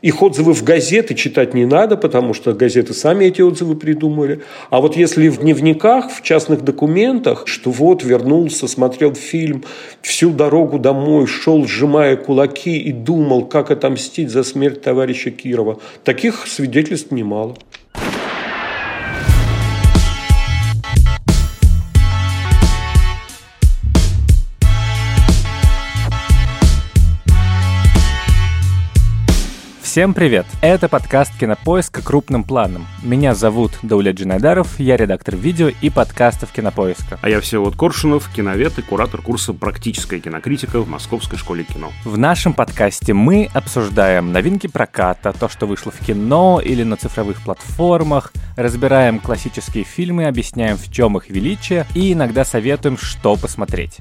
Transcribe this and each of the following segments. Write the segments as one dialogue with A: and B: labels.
A: Их отзывы в газеты читать не надо, потому что газеты сами эти отзывы придумали. А вот если в дневниках, в частных документах, что вот вернулся, смотрел фильм, всю дорогу домой шел, сжимая кулаки и думал, как отомстить за смерть товарища Кирова, таких свидетельств немало.
B: Всем привет! Это подкаст «Кинопоиска. Крупным планом». Меня зовут Даулет Джинайдаров, я редактор видео и подкастов «Кинопоиска».
C: А я Всеволод Коршунов, киновед и куратор курса «Практическая кинокритика» в Московской школе кино.
B: В нашем подкасте мы обсуждаем новинки проката, то, что вышло в кино или на цифровых платформах, разбираем классические фильмы, объясняем, в чем их величие и иногда советуем, что посмотреть.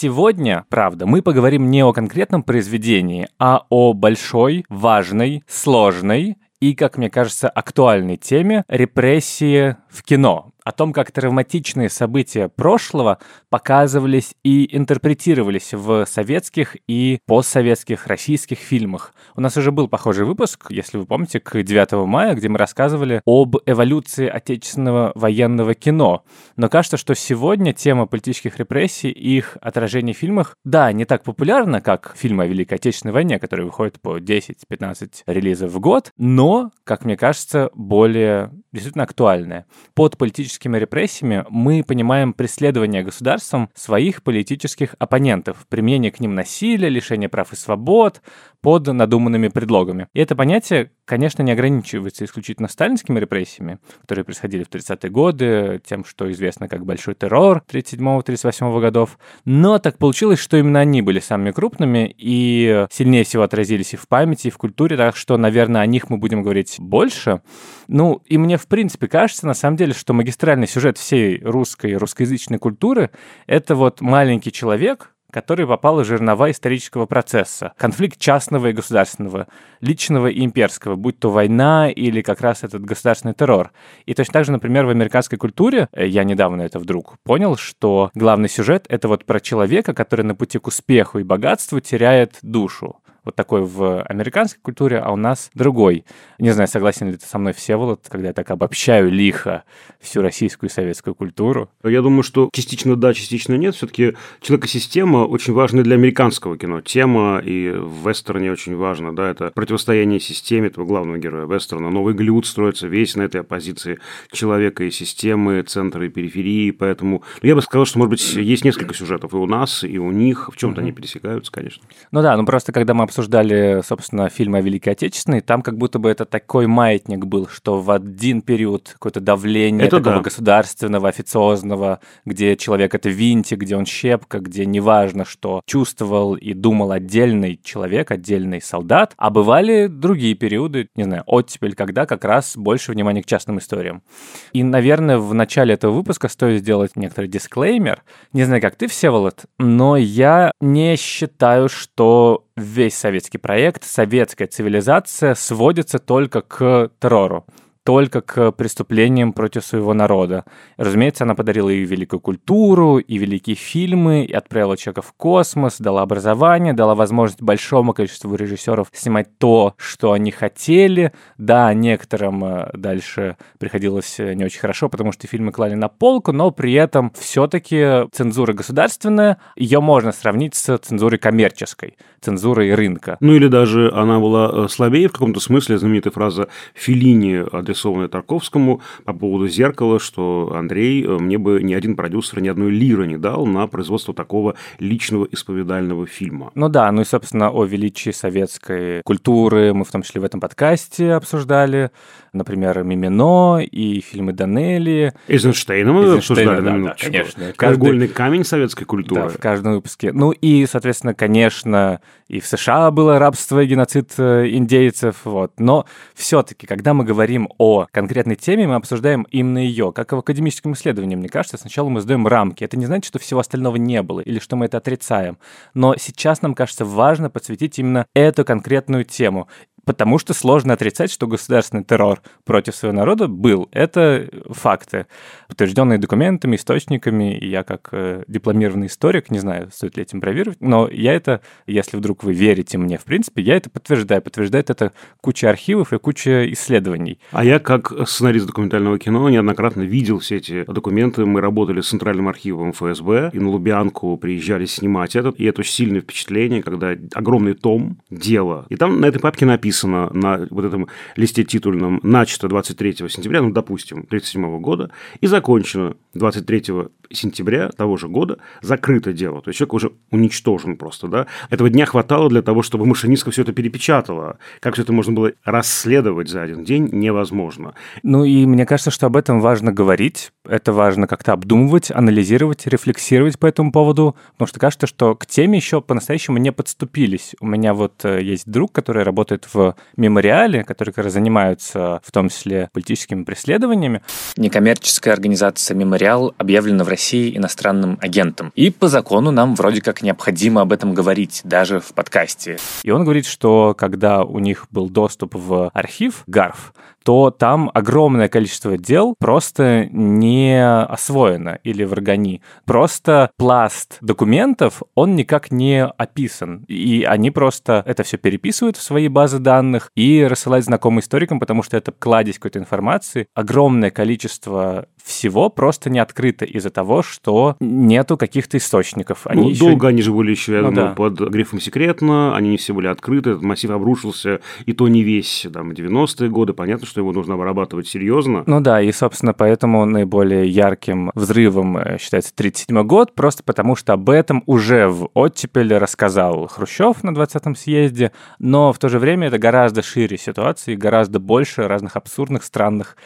B: Сегодня, правда, мы поговорим не о конкретном произведении, а о большой, важной, сложной и, как мне кажется, актуальной теме репрессии в кино о том, как травматичные события прошлого показывались и интерпретировались в советских и постсоветских российских фильмах. У нас уже был похожий выпуск, если вы помните, к 9 мая, где мы рассказывали об эволюции отечественного военного кино. Но кажется, что сегодня тема политических репрессий и их отражение в фильмах, да, не так популярна, как фильмы о Великой Отечественной войне, которые выходят по 10-15 релизов в год, но, как мне кажется, более действительно актуальная. Под политическим политическими репрессиями мы понимаем преследование государством своих политических оппонентов, применение к ним насилия, лишение прав и свобод под надуманными предлогами. И это понятие, конечно, не ограничивается исключительно сталинскими репрессиями, которые происходили в 30-е годы, тем, что известно как Большой террор 37-38 годов, но так получилось, что именно они были самыми крупными и сильнее всего отразились и в памяти, и в культуре, так что, наверное, о них мы будем говорить больше. Ну, и мне, в принципе, кажется, на самом деле, что магистрат центральный сюжет всей русской, русскоязычной культуры — это вот маленький человек, который попал в жернова исторического процесса. Конфликт частного и государственного, личного и имперского, будь то война или как раз этот государственный террор. И точно так же, например, в американской культуре, э, я недавно это вдруг понял, что главный сюжет — это вот про человека, который на пути к успеху и богатству теряет душу вот такой в американской культуре, а у нас другой. Не знаю, согласен ли ты со мной, Всеволод, когда я так обобщаю лихо всю российскую и советскую культуру.
C: Я думаю, что частично да, частично нет. Все-таки человекосистема очень важна для американского кино. Тема и в вестерне очень важна. Да, это противостояние системе этого главного героя вестерна. Новый Голливуд строится весь на этой оппозиции человека и системы, центра и периферии. Поэтому ну, я бы сказал, что, может быть, есть несколько сюжетов и у нас, и у них. В чем-то mm-hmm. они пересекаются, конечно.
B: Ну да, ну просто когда мы обсуждали, собственно, фильм о Великой Отечественной, там как будто бы это такой маятник был, что в один период какое-то давление это такого да. государственного, официозного, где человек это винтик, где он щепка, где неважно, что чувствовал и думал отдельный человек, отдельный солдат, а бывали другие периоды, не знаю, оттепель, когда как раз больше внимания к частным историям. И, наверное, в начале этого выпуска стоит сделать некоторый дисклеймер. Не знаю, как ты, Всеволод, но я не считаю, что весь советский проект, советская цивилизация сводится только к террору только к преступлениям против своего народа. Разумеется, она подарила и великую культуру, и великие фильмы, и отправила человека в космос, дала образование, дала возможность большому количеству режиссеров снимать то, что они хотели. Да, некоторым э, дальше приходилось э, не очень хорошо, потому что фильмы клали на полку, но при этом все-таки цензура государственная, ее можно сравнить с цензурой коммерческой, цензурой рынка.
C: Ну или даже она была э, слабее в каком-то смысле, знаменитая фраза Филини адрес адресованное Тарковскому по поводу «Зеркала», что Андрей, э, мне бы ни один продюсер ни одной лиры не дал на производство такого личного исповедального фильма.
B: Ну да, ну и, собственно, о величии советской культуры мы в том числе в этом подкасте обсуждали. Например, «Мимино» и фильмы Данелли.
C: Эйзенштейна мы обсуждали.
B: Да, да, конечно.
C: Каждый... камень советской культуры.
B: Да, в каждом выпуске. Ну и, соответственно, конечно, и в США было рабство и геноцид э, индейцев, вот. Но все-таки, когда мы говорим о конкретной теме, мы обсуждаем именно ее. Как в академическом исследовании, мне кажется, сначала мы сдаем рамки. Это не значит, что всего остального не было или что мы это отрицаем. Но сейчас нам кажется важно подсветить именно эту конкретную тему потому что сложно отрицать, что государственный террор против своего народа был. Это факты, подтвержденные документами, источниками. И я как э, дипломированный историк, не знаю, стоит ли этим проверить, но я это, если вдруг вы верите мне, в принципе, я это подтверждаю. Подтверждает это куча архивов и куча исследований.
C: А я как сценарист документального кино неоднократно видел все эти документы. Мы работали с Центральным архивом ФСБ и на Лубянку приезжали снимать этот. И это очень сильное впечатление, когда огромный том дела. И там на этой папке написано, на вот этом листе титульном, начато 23 сентября, ну, допустим, 37 года, и закончено 23 сентября того же года закрыто дело. То есть человек уже уничтожен просто, да. Этого дня хватало для того, чтобы машинистка все это перепечатала. Как все это можно было расследовать за один день, невозможно.
B: Ну и мне кажется, что об этом важно говорить, это важно как-то обдумывать, анализировать, рефлексировать по этому поводу, потому что кажется, что к теме еще по-настоящему не подступились. У меня вот э, есть друг, который работает в мемориале, который как раз занимаются в том числе политическими преследованиями.
D: Некоммерческая организация «Мемориал» объявлена в России иностранным агентом. И по закону нам вроде как необходимо об этом говорить, даже в подкасте.
B: И он говорит, что когда у них был доступ в архив ГАРФ, то там огромное количество дел просто не освоено или в органи. Просто пласт документов, он никак не описан. И они просто это все переписывают в свои базы данных и рассылают знакомым историкам, потому что это кладезь какой-то информации. Огромное количество всего просто не открыто из-за того, что нету каких-то источников.
C: Они ну, еще... Долго они же были еще, я ну, думаю, да. под грифом секретно, они не все были открыты, этот массив обрушился, и то не весь, там, 90-е годы, понятно, что его нужно обрабатывать серьезно.
B: Ну да, и, собственно, поэтому наиболее ярким взрывом э, считается 37 год, просто потому что об этом уже в оттепель рассказал Хрущев на 20-м съезде, но в то же время это гораздо шире ситуации, гораздо больше разных абсурдных, странных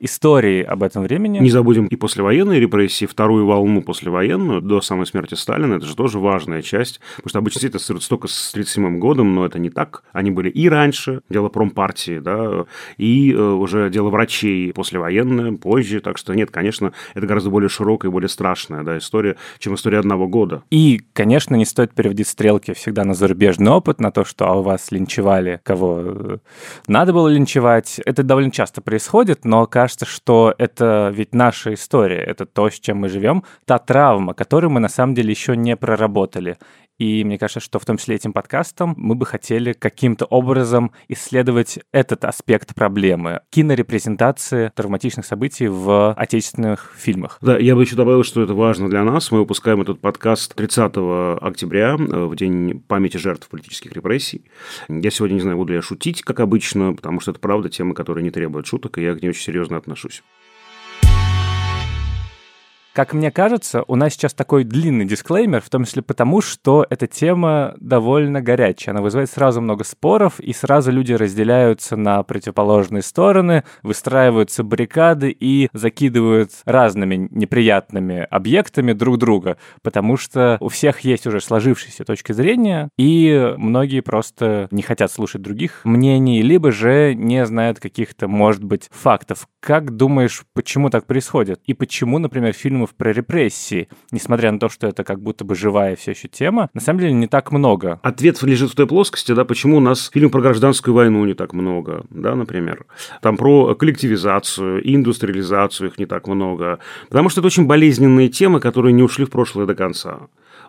B: истории об этом времени.
C: Не забудем и послевоенные репрессии, вторую волну послевоенную, до самой смерти Сталина, это же тоже важная часть, потому что обычно это ассоциируется только с 1937 годом, но это не так. Они были и раньше, дело промпартии, да, и э, уже дело врачей послевоенное, позже, так что нет, конечно, это гораздо более широкая и более страшная да, история, чем история одного года.
B: И, конечно, не стоит переводить стрелки всегда на зарубежный опыт, на то, что а у вас линчевали, кого э, надо было линчевать. Это довольно часто происходит, но кажется, кажется, что это ведь наша история, это то, с чем мы живем, та травма, которую мы на самом деле еще не проработали. И мне кажется, что в том числе этим подкастом мы бы хотели каким-то образом исследовать этот аспект проблемы кинорепрезентации травматичных событий в отечественных фильмах.
C: Да, я бы еще добавил, что это важно для нас. Мы выпускаем этот подкаст 30 октября, э, в день памяти жертв политических репрессий. Я сегодня не знаю, буду ли я шутить, как обычно, потому что это правда тема, которая не требует шуток, и я к ней очень серьезно отношусь.
B: Как мне кажется, у нас сейчас такой длинный дисклеймер, в том числе потому, что эта тема довольно горячая. Она вызывает сразу много споров, и сразу люди разделяются на противоположные стороны, выстраиваются баррикады и закидывают разными неприятными объектами друг друга, потому что у всех есть уже сложившиеся точки зрения, и многие просто не хотят слушать других мнений, либо же не знают каких-то, может быть, фактов. Как думаешь, почему так происходит? И почему, например, фильм фильмов про репрессии, несмотря на то, что это как будто бы живая все еще тема, на самом деле не так много.
C: Ответ лежит в той плоскости, да, почему у нас фильм про гражданскую войну не так много, да, например. Там про коллективизацию, индустриализацию их не так много. Потому что это очень болезненные темы, которые не ушли в прошлое до конца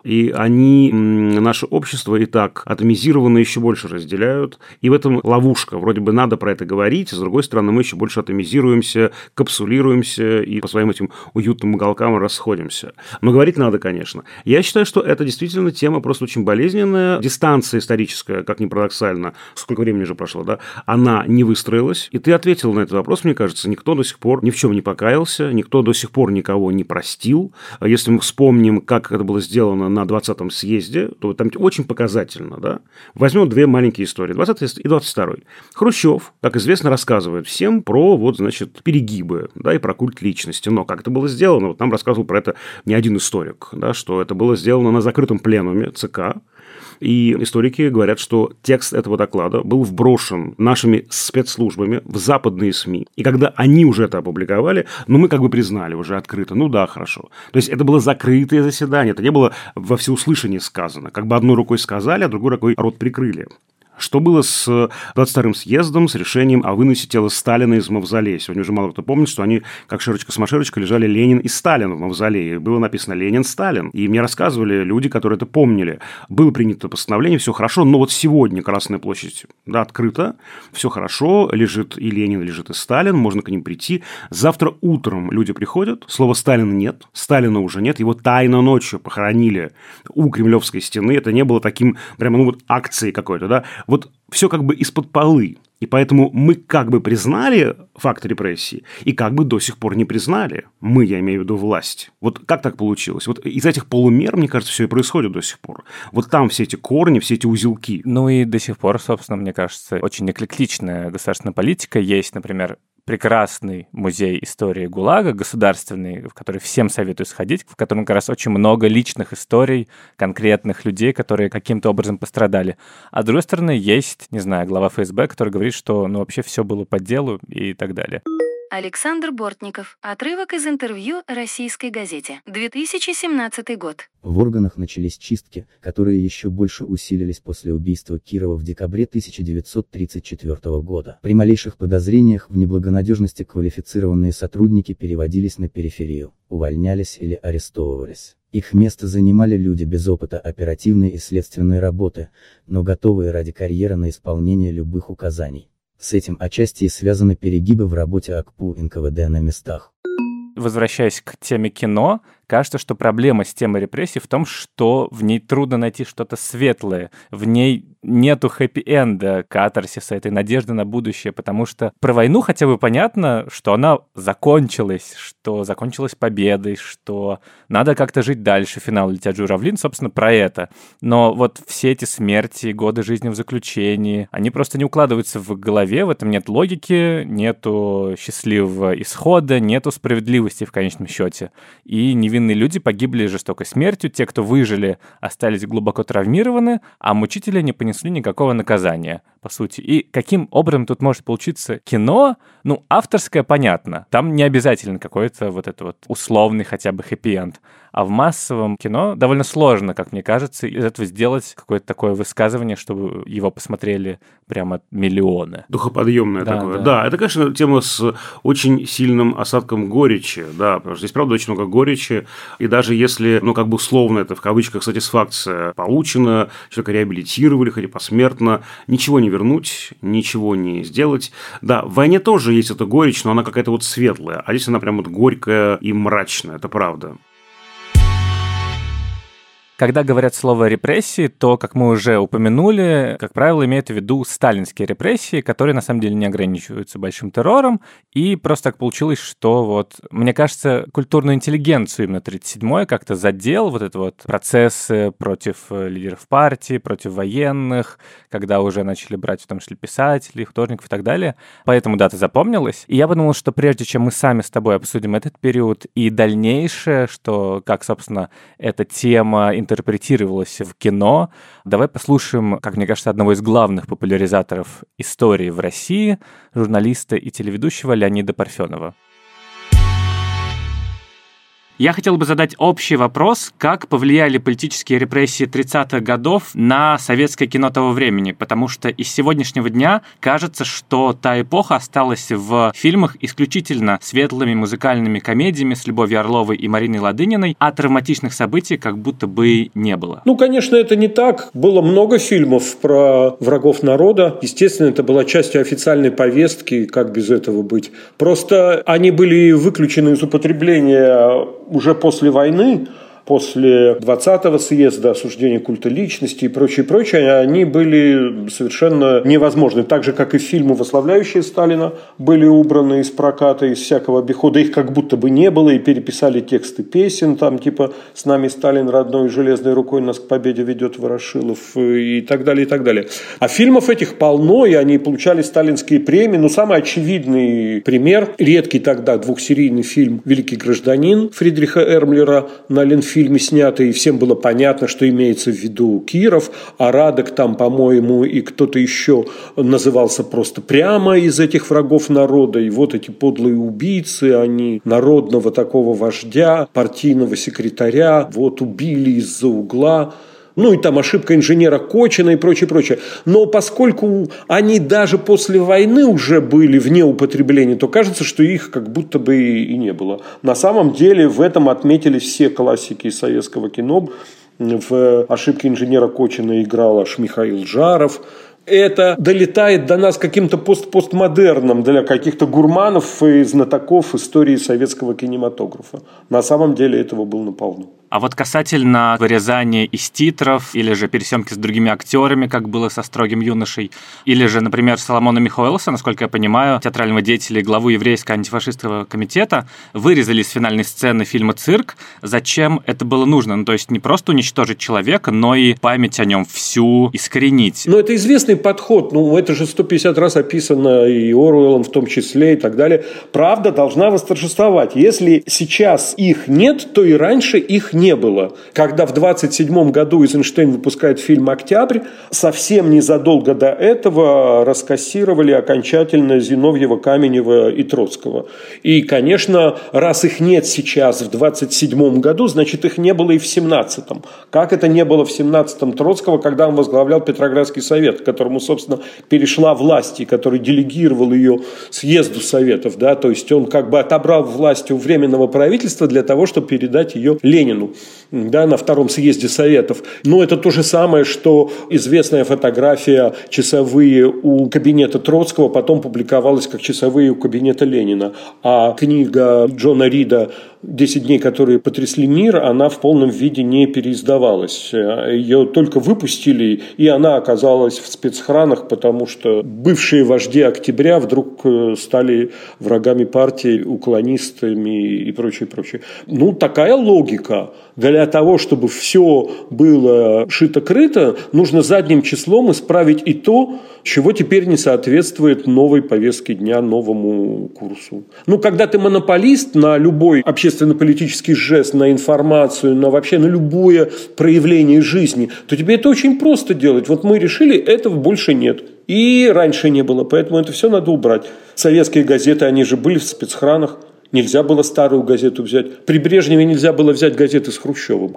C: и они наше общество и так атомизированно еще больше разделяют. И в этом ловушка. Вроде бы надо про это говорить, а с другой стороны мы еще больше атомизируемся, капсулируемся и по своим этим уютным уголкам расходимся. Но говорить надо, конечно. Я считаю, что это действительно тема просто очень болезненная. Дистанция историческая, как ни парадоксально, сколько времени уже прошло, да, она не выстроилась. И ты ответил на этот вопрос, мне кажется, никто до сих пор ни в чем не покаялся, никто до сих пор никого не простил. Если мы вспомним, как это было сделано на 20-м съезде, то там очень показательно, да. Возьмем две маленькие истории, 20 и 22 Хрущев, как известно, рассказывает всем про, вот, значит, перегибы, да, и про культ личности. Но как это было сделано, вот нам рассказывал про это не один историк, да, что это было сделано на закрытом пленуме ЦК, и историки говорят, что текст этого доклада был вброшен нашими спецслужбами в западные СМИ. И когда они уже это опубликовали, ну, мы как бы признали уже открыто, ну да, хорошо. То есть это было закрытое заседание, это не было во всеуслышание сказано. Как бы одной рукой сказали, а другой рукой рот прикрыли. Что было с 22-м съездом, с решением о выносе тела Сталина из мавзолея? Сегодня уже мало кто помнит, что они, как широчка с маширочкой, лежали Ленин и Сталин в мавзолее. Было написано «Ленин, Сталин». И мне рассказывали люди, которые это помнили. Было принято постановление, все хорошо, но вот сегодня Красная площадь да, открыта, все хорошо, лежит и Ленин, лежит и Сталин, можно к ним прийти. Завтра утром люди приходят, слова Сталина нет, Сталина уже нет, его тайно ночью похоронили у Кремлевской стены. Это не было таким прямо, ну вот акцией какой-то, да вот все как бы из-под полы. И поэтому мы как бы признали факт репрессий, и как бы до сих пор не признали. Мы, я имею в виду власть. Вот как так получилось? Вот из этих полумер, мне кажется, все и происходит до сих пор. Вот там все эти корни, все эти узелки.
B: Ну и до сих пор, собственно, мне кажется, очень эклектичная государственная политика. Есть, например, прекрасный музей истории ГУЛАГа, государственный, в который всем советую сходить, в котором как раз очень много личных историй конкретных людей, которые каким-то образом пострадали. А с другой стороны, есть, не знаю, глава ФСБ, который говорит, что ну вообще все было по делу и так далее.
E: Александр Бортников. Отрывок из интервью российской газете. 2017 год.
F: В органах начались чистки, которые еще больше усилились после убийства Кирова в декабре 1934 года. При малейших подозрениях в неблагонадежности квалифицированные сотрудники переводились на периферию, увольнялись или арестовывались. Их место занимали люди без опыта оперативной и следственной работы, но готовые ради карьеры на исполнение любых указаний. С этим отчасти и связаны перегибы в работе АКПУ НКВД на местах.
B: Возвращаясь к теме кино, кажется, что проблема с темой репрессий в том, что в ней трудно найти что-то светлое, в ней нету хэппи-энда, катарсиса, этой надежды на будущее, потому что про войну хотя бы понятно, что она закончилась, что закончилась победой, что надо как-то жить дальше. Финал «Летят журавлин», собственно, про это. Но вот все эти смерти, годы жизни в заключении, они просто не укладываются в голове, в этом нет логики, нету счастливого исхода, нету справедливости в конечном счете. И невинные люди погибли жестокой смертью, те, кто выжили, остались глубоко травмированы, а мучители не понесли никакого наказания, по сути. И каким образом тут может получиться кино? Ну, авторское понятно. Там не обязательно какой-то вот это вот условный хотя бы хэппи-энд. А в массовом кино довольно сложно, как мне кажется, из этого сделать какое-то такое высказывание, чтобы его посмотрели прямо миллионы.
C: Духоподъемное да, такое. Да. да, это, конечно, тема с очень сильным осадком горечи, да, потому что здесь, правда, очень много горечи, и даже если, ну, как бы условно это в кавычках сатисфакция получена, человека реабилитировали, хотя посмертно, ничего не вернуть, ничего не сделать. Да, в войне тоже есть эта горечь, но она какая-то вот светлая, а здесь она прям вот горькая и мрачная, это правда.
B: Когда говорят слово репрессии, то, как мы уже упомянули, как правило, имеют в виду сталинские репрессии, которые на самом деле не ограничиваются большим террором. И просто так получилось, что вот, мне кажется, культурную интеллигенцию именно 37-й как-то задел вот этот вот процессы против э, лидеров партии, против военных, когда уже начали брать в том числе писателей, художников и так далее. Поэтому дата запомнилась. И я подумал, что прежде чем мы сами с тобой обсудим этот период и дальнейшее, что как, собственно, эта тема интерпретировалось в кино. Давай послушаем, как мне кажется, одного из главных популяризаторов истории в России, журналиста и телеведущего Леонида Парфенова. Я хотел бы задать общий вопрос, как повлияли политические репрессии 30-х годов на советское кино того времени, потому что из сегодняшнего дня кажется, что та эпоха осталась в фильмах исключительно светлыми музыкальными комедиями с Любовью Орловой и Мариной Ладыниной, а травматичных событий как будто бы не было.
A: Ну, конечно, это не так. Было много фильмов про врагов народа. Естественно, это была частью официальной повестки, как без этого быть. Просто они были выключены из употребления уже после войны после 20-го съезда осуждения культа личности и прочее, прочее, они были совершенно невозможны. Так же, как и фильмы, восславляющие Сталина, были убраны из проката, из всякого обихода. Их как будто бы не было, и переписали тексты песен, там типа «С нами Сталин родной железной рукой нас к победе ведет Ворошилов» и так далее, и так далее. А фильмов этих полно, и они получали сталинские премии. Но самый очевидный пример, редкий тогда двухсерийный фильм «Великий гражданин» Фридриха Эрмлера на Ленфильме фильме снято, и всем было понятно, что имеется в виду Киров, а Радок там, по-моему, и кто-то еще назывался просто прямо из этих врагов народа. И вот эти подлые убийцы, они народного такого вождя, партийного секретаря, вот убили из-за угла ну и там ошибка инженера Кочина и прочее, прочее. Но поскольку они даже после войны уже были вне употребления, то кажется, что их как будто бы и не было. На самом деле в этом отметились все классики советского кино. В ошибке инженера Кочина играл аж Михаил Жаров, это долетает до нас каким-то пост постмодерном для каких-то гурманов и знатоков истории советского кинематографа. На самом деле этого было наполно.
B: А вот касательно вырезания из титров, или же пересъемки с другими актерами, как было со «Строгим юношей», или же, например, Соломона Михоэлса, насколько я понимаю, театрального деятеля и главу еврейского антифашистского комитета, вырезали из финальной сцены фильма «Цирк». Зачем это было нужно? Ну, то есть не просто уничтожить человека, но и память о нем всю искоренить.
A: Ну, это известный подход. Ну, это же 150 раз описано и Оруэллом в том числе и так далее. Правда должна восторжествовать. Если сейчас их нет, то и раньше их не было. Когда в 27 году Эйзенштейн выпускает фильм «Октябрь», совсем незадолго до этого раскассировали окончательно Зиновьева, Каменева и Троцкого. И, конечно, раз их нет сейчас в 27 году, значит, их не было и в 17 -м. Как это не было в 17-м Троцкого, когда он возглавлял Петроградский совет, которому, собственно, перешла власть, и который делегировал ее съезду Советов, да, то есть он как бы отобрал власть у Временного правительства для того, чтобы передать ее Ленину да, на втором съезде Советов. Но это то же самое, что известная фотография часовые у кабинета Троцкого потом публиковалась как часовые у кабинета Ленина. А книга Джона Рида «10 дней, которые потрясли мир», она в полном виде не переиздавалась. Ее только выпустили, и она оказалась в спецхранах, потому что бывшие вожди октября вдруг э, стали врагами партии, уклонистами и прочее, прочее. Ну, такая логика. Для того, чтобы все было шито-крыто, нужно задним числом исправить и то, чего теперь не соответствует новой повестке дня, новому курсу. Ну, когда ты монополист на любой общественно-политический жест, на информацию, на вообще на любое проявление жизни, то тебе это очень просто делать. Вот мы решили, этого больше нет. И раньше не было, поэтому это все надо убрать. Советские газеты, они же были в спецхранах. Нельзя было старую газету взять. При Брежневе нельзя было взять газеты с Хрущевым.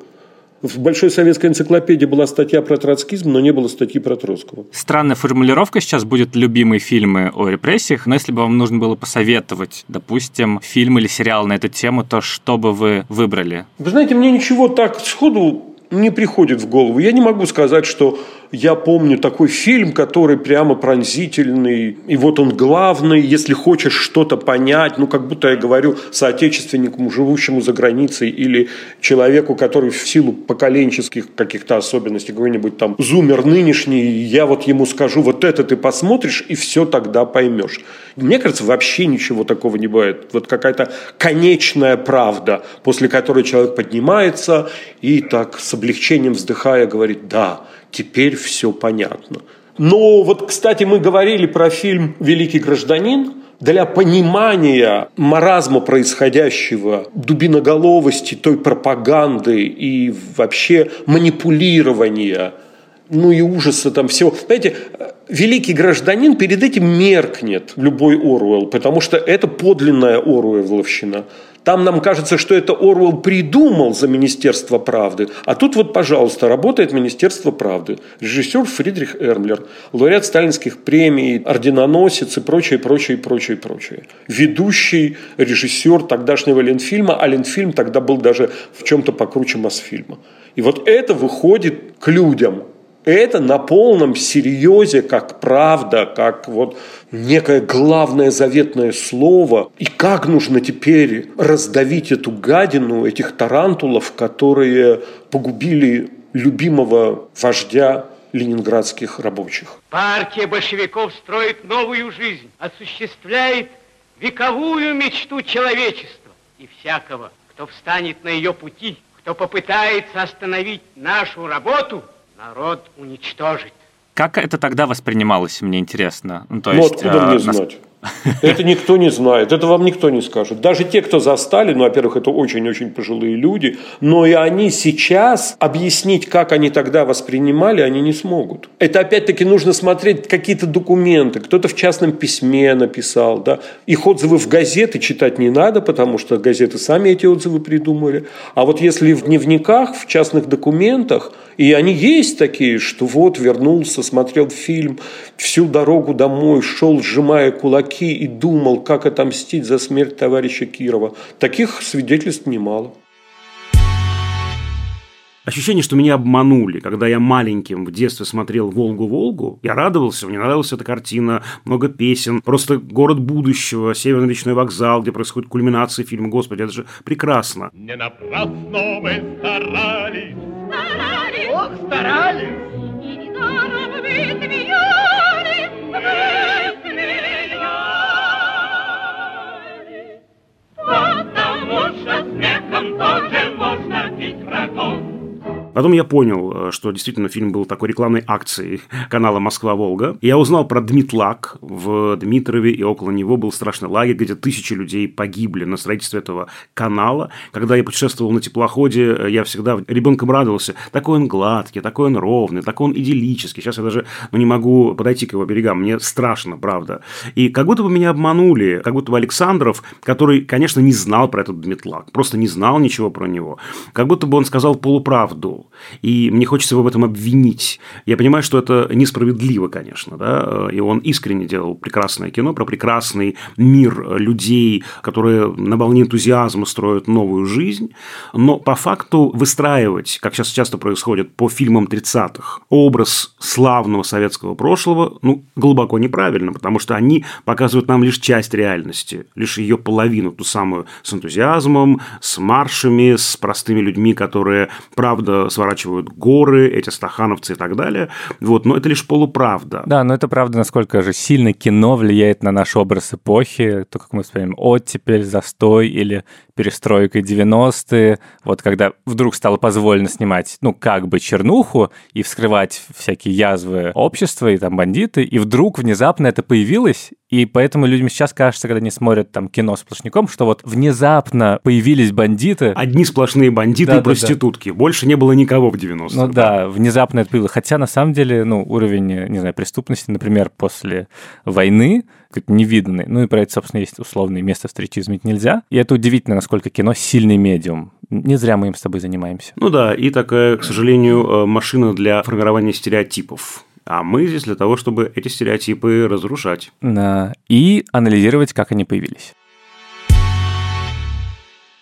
A: В Большой советской энциклопедии была статья про троцкизм, но не было статьи про Троцкого.
B: Странная формулировка сейчас будет любимые фильмы о репрессиях, но если бы вам нужно было посоветовать, допустим, фильм или сериал на эту тему, то что бы вы выбрали?
A: Вы знаете, мне ничего так сходу не приходит в голову. Я не могу сказать, что я помню такой фильм, который прямо пронзительный, и вот он главный, если хочешь что-то понять, ну, как будто я говорю соотечественнику, живущему за границей, или человеку, который в силу поколенческих каких-то особенностей, какой-нибудь там зумер нынешний, я вот ему скажу, вот это ты посмотришь, и все тогда поймешь. Мне кажется, вообще ничего такого не бывает. Вот какая-то конечная правда, после которой человек поднимается и так с облегчением вздыхая говорит, да, теперь все понятно. Но вот, кстати, мы говорили про фильм «Великий гражданин», для понимания маразма происходящего, дубиноголовости той пропаганды и вообще манипулирования, ну и ужаса там всего. Знаете, великий гражданин перед этим меркнет любой Оруэлл, потому что это подлинная Оруэлловщина. Там нам кажется, что это Орвел придумал за Министерство правды. А тут вот, пожалуйста, работает Министерство правды. Режиссер Фридрих Эрмлер, лауреат сталинских премий, орденоносец и прочее, прочее, прочее, прочее. Ведущий режиссер тогдашнего Ленфильма, а Ленфильм тогда был даже в чем-то покруче Мосфильма. И вот это выходит к людям – это на полном серьезе, как правда, как вот некое главное заветное слово. И как нужно теперь раздавить эту гадину, этих тарантулов, которые погубили любимого вождя ленинградских рабочих.
G: Партия большевиков строит новую жизнь, осуществляет вековую мечту человечества. И всякого, кто встанет на ее пути, кто попытается остановить нашу работу – народ уничтожить.
B: Как это тогда воспринималось, мне интересно?
A: Ну, то ну есть, откуда а, мне знать? Это никто не знает, это вам никто не скажет. Даже те, кто застали, ну, во-первых, это очень-очень пожилые люди, но и они сейчас объяснить, как они тогда воспринимали, они не смогут. Это опять-таки нужно смотреть какие-то документы. Кто-то в частном письме написал, да. Их отзывы в газеты читать не надо, потому что газеты сами эти отзывы придумали. А вот если в дневниках, в частных документах – И они есть такие, что вот вернулся, смотрел фильм, всю дорогу домой шел, сжимая кулаки и думал, как отомстить за смерть товарища Кирова. Таких свидетельств немало.
C: Ощущение, что меня обманули. Когда я маленьким в детстве смотрел «Волгу-Волгу», я радовался, мне нравилась эта картина, много песен. Просто город будущего, Северный речной вокзал, где происходит кульминация фильма. Господи, это же прекрасно.
H: Не напрасно мы старались.
I: Старались. Ох, старались. И недаром вы смеялись, вы смеялись.
H: Потому что смехом тоже можно пить врагов.
C: Потом я понял, э, что действительно фильм был такой рекламной акцией канала «Москва-Волга». Я узнал про Дмитлак. В Дмитрове и около него был страшный лагерь, где тысячи людей погибли на строительстве этого канала. Когда я путешествовал на теплоходе, э, я всегда ребенком радовался. Такой он гладкий, такой он ровный, такой он идиллический. Сейчас я даже ну, не могу подойти к его берегам. Мне страшно, правда. И как будто бы меня обманули. Как будто бы Александров, который, конечно, не знал про этот Дмитлак, просто не знал ничего про него. Как будто бы он сказал полуправду и мне хочется его в этом обвинить. Я понимаю, что это несправедливо, конечно, да, и он искренне делал прекрасное кино про прекрасный мир людей, которые на волне энтузиазма строят новую жизнь, но по факту выстраивать, как сейчас часто происходит по фильмам 30-х, образ славного советского прошлого, ну, глубоко неправильно, потому что они показывают нам лишь часть реальности, лишь ее половину, ту самую с энтузиазмом, с маршами, с простыми людьми, которые, правда, сворачивают горы, эти стахановцы и так далее. Вот, но это лишь полуправда.
B: Да, но это правда, насколько же сильно кино влияет на наш образ эпохи, то, как мы вспомним, оттепель, застой или перестройкой 90-е, вот когда вдруг стало позволено снимать, ну, как бы чернуху и вскрывать всякие язвы общества и там бандиты, и вдруг внезапно это появилось, и поэтому людям сейчас кажется, когда они смотрят там кино сплошняком, что вот внезапно появились бандиты.
C: Одни сплошные бандиты да, и проститутки. Да, да. Больше не было никого в 90-х.
B: Ну да. да, внезапно это было. Хотя на самом деле, ну, уровень, не знаю, преступности, например, после войны, невиданный. Ну и про это, собственно, есть условное место встречи изменить нельзя. И это удивительно, насколько кино сильный медиум. Не зря мы им с тобой занимаемся.
C: Ну да, и такая, к сожалению, э, машина для формирования стереотипов. А мы здесь для того, чтобы эти стереотипы разрушать.
B: Да. И анализировать, как они появились.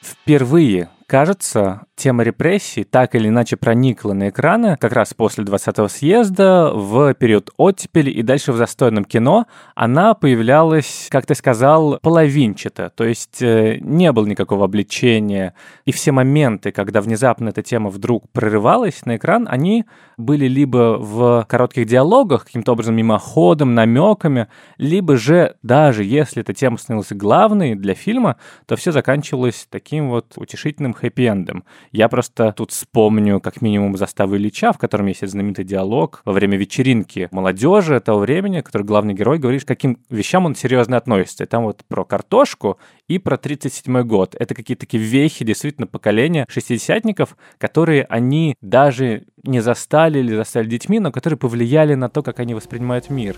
B: Впервые кажется, тема репрессий так или иначе проникла на экраны как раз после 20-го съезда, в период оттепели и дальше в застойном кино. Она появлялась, как ты сказал, половинчато, то есть э, не было никакого обличения. И все моменты, когда внезапно эта тема вдруг прорывалась на экран, они были либо в коротких диалогах, каким-то образом мимоходом, намеками, либо же, даже если эта тема становилась главной для фильма, то все заканчивалось таким вот утешительным хэппи-эндом. Я просто тут вспомню как минимум заставы Ильича, в котором есть знаменитый диалог во время вечеринки молодежи того времени, который главный герой говорит, к каким вещам он серьезно относится. И там вот про картошку и про 37 год. Это какие-то такие вехи, действительно, поколения шестидесятников, которые они даже не застали или застали детьми, но которые повлияли на то, как они воспринимают мир.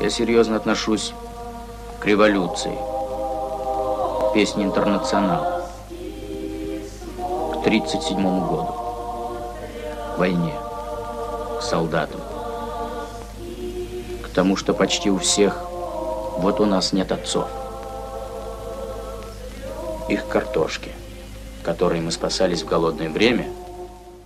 J: Я серьезно отношусь к революции. Песни «Интернационал». 1937 году, к войне, к солдатам, к тому, что почти у всех, вот у нас нет отцов, их картошки, которой мы спасались в голодное время –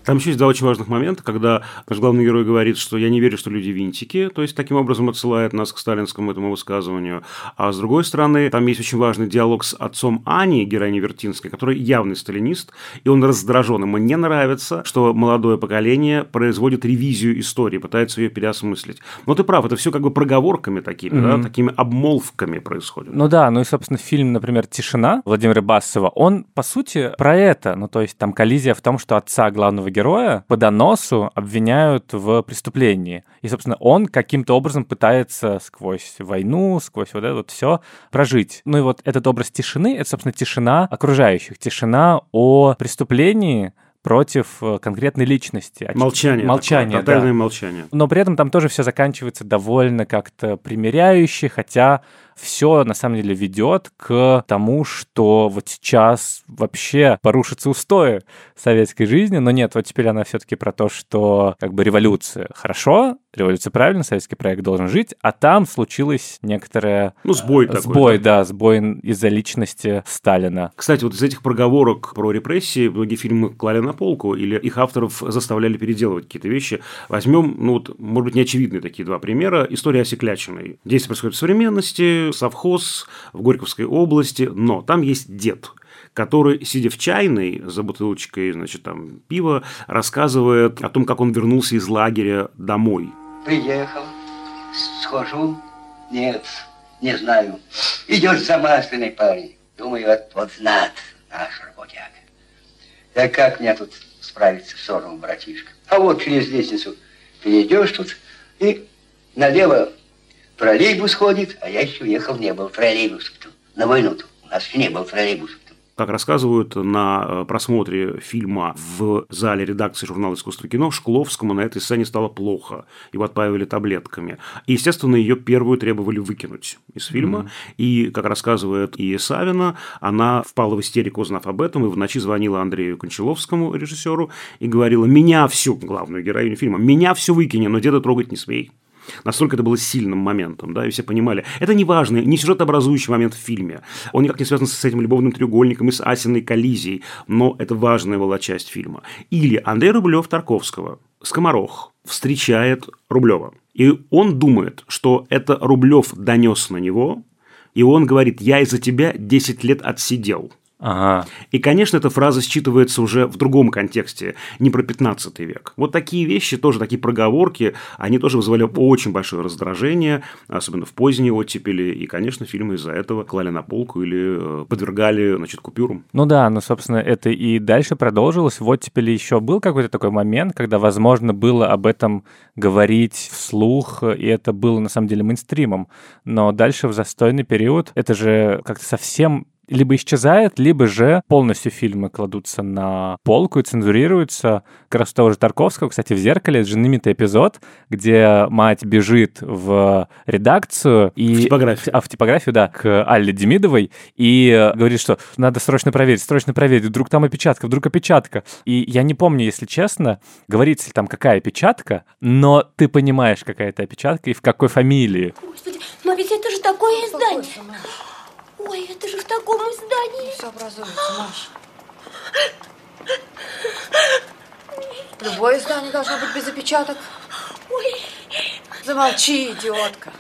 C: там еще есть два очень важных момента, когда наш главный герой говорит, что я не верю, что люди винтики, то есть таким образом отсылает нас к сталинскому этому высказыванию. А с другой стороны, там есть очень важный диалог с отцом Ани, героини Вертинской, который явный сталинист, и он раздражен. Ему не нравится, что молодое поколение производит ревизию истории, пытается ее переосмыслить. Но ты прав, это все как бы проговорками такими, mm-hmm. да, такими обмолвками происходит.
B: Ну да, ну и, собственно, фильм, например, «Тишина» Владимира Басова, он, по сути, про это. Ну то есть там коллизия в том, что отца главного героя по доносу обвиняют в преступлении. И, собственно, он каким-то образом пытается сквозь войну, сквозь вот это вот все прожить. Ну и вот этот образ тишины, это, собственно, тишина окружающих, тишина о преступлении, против э, конкретной личности.
C: Молчание.
B: Молчание,
C: такое. Молчание.
B: Молчание,
C: Тотальное
B: да.
C: молчание.
B: Но при этом там тоже все заканчивается довольно как-то примиряюще, хотя все на самом деле ведет к тому, что вот сейчас вообще порушатся устои советской жизни, но нет, вот теперь она все-таки про то, что как бы революция хорошо, революция правильно, советский проект должен жить, а там случилось некоторое...
C: Ну, сбой такой.
B: Сбой, да, сбой из-за личности Сталина.
C: Кстати, вот из этих проговорок про репрессии многие фильмы клали на полку или их авторов заставляли переделывать какие-то вещи. Возьмем, ну вот, может быть, неочевидные такие два примера. История Осеклячиной. Действие происходит в современности, совхоз в Горьковской области, но там есть дед, который, сидя в чайной за бутылочкой, значит, там, пива, рассказывает о том, как он вернулся из лагеря домой.
K: Приехал, схожу, нет, не знаю. Идет замасленный парень. Думаю, вот, вот знат наш работяга. Да как мне тут справиться с сором, братишка? А вот через лестницу перейдешь тут, и налево троллейбус ходит, а я еще ехал, не был троллейбус. На войну-то у нас еще не был троллейбус.
C: Как рассказывают на э, просмотре фильма в зале редакции журнала «Искусство и кино», Шкловскому на этой сцене стало плохо. Его отпаивали таблетками. И, естественно, ее первую требовали выкинуть из фильма. Mm-hmm. И, как рассказывает и Савина, она впала в истерику, узнав об этом, и в ночи звонила Андрею Кончаловскому, режиссеру, и говорила, меня всю, главную героиню фильма, меня все выкини, но деда трогать не смей. Настолько это было сильным моментом, да, и все понимали. Это не важный, не сюжетообразующий момент в фильме. Он никак не связан с этим любовным треугольником и с Асиной коллизией, но это важная была часть фильма. Или Андрей Рублев Тарковского, Скоморох, встречает Рублева. И он думает, что это Рублев донес на него, и он говорит, я из-за тебя 10 лет отсидел.
B: Ага.
C: И, конечно, эта фраза считывается уже в другом контексте, не про 15 век. Вот такие вещи, тоже такие проговорки, они тоже вызывали очень большое раздражение, особенно в поздней оттепели. И, конечно, фильмы из-за этого клали на полку или э, подвергали, значит, купюрам.
B: Ну да, ну, собственно, это и дальше продолжилось. В оттепели еще был какой-то такой момент, когда, возможно, было об этом говорить вслух, и это было, на самом деле, мейнстримом. Но дальше в застойный период это же как-то совсем либо исчезает, либо же полностью фильмы кладутся на полку и цензурируются. Как раз у того же Тарковского, кстати, в «Зеркале» это знаменитый эпизод, где мать бежит в редакцию. И...
C: В типографию.
B: А, в типографию, да, к Алле Демидовой, и говорит, что надо срочно проверить, срочно проверить, вдруг там опечатка, вдруг опечатка. И я не помню, если честно, говорится ли там какая опечатка, но ты понимаешь, какая это опечатка и в какой фамилии.
L: Господи, но ведь это же такое издание. Ой, это же в таком издании.
M: Все образуется, Маша. Любое издание должно быть без опечаток.
L: Ой.
M: Замолчи, идиотка.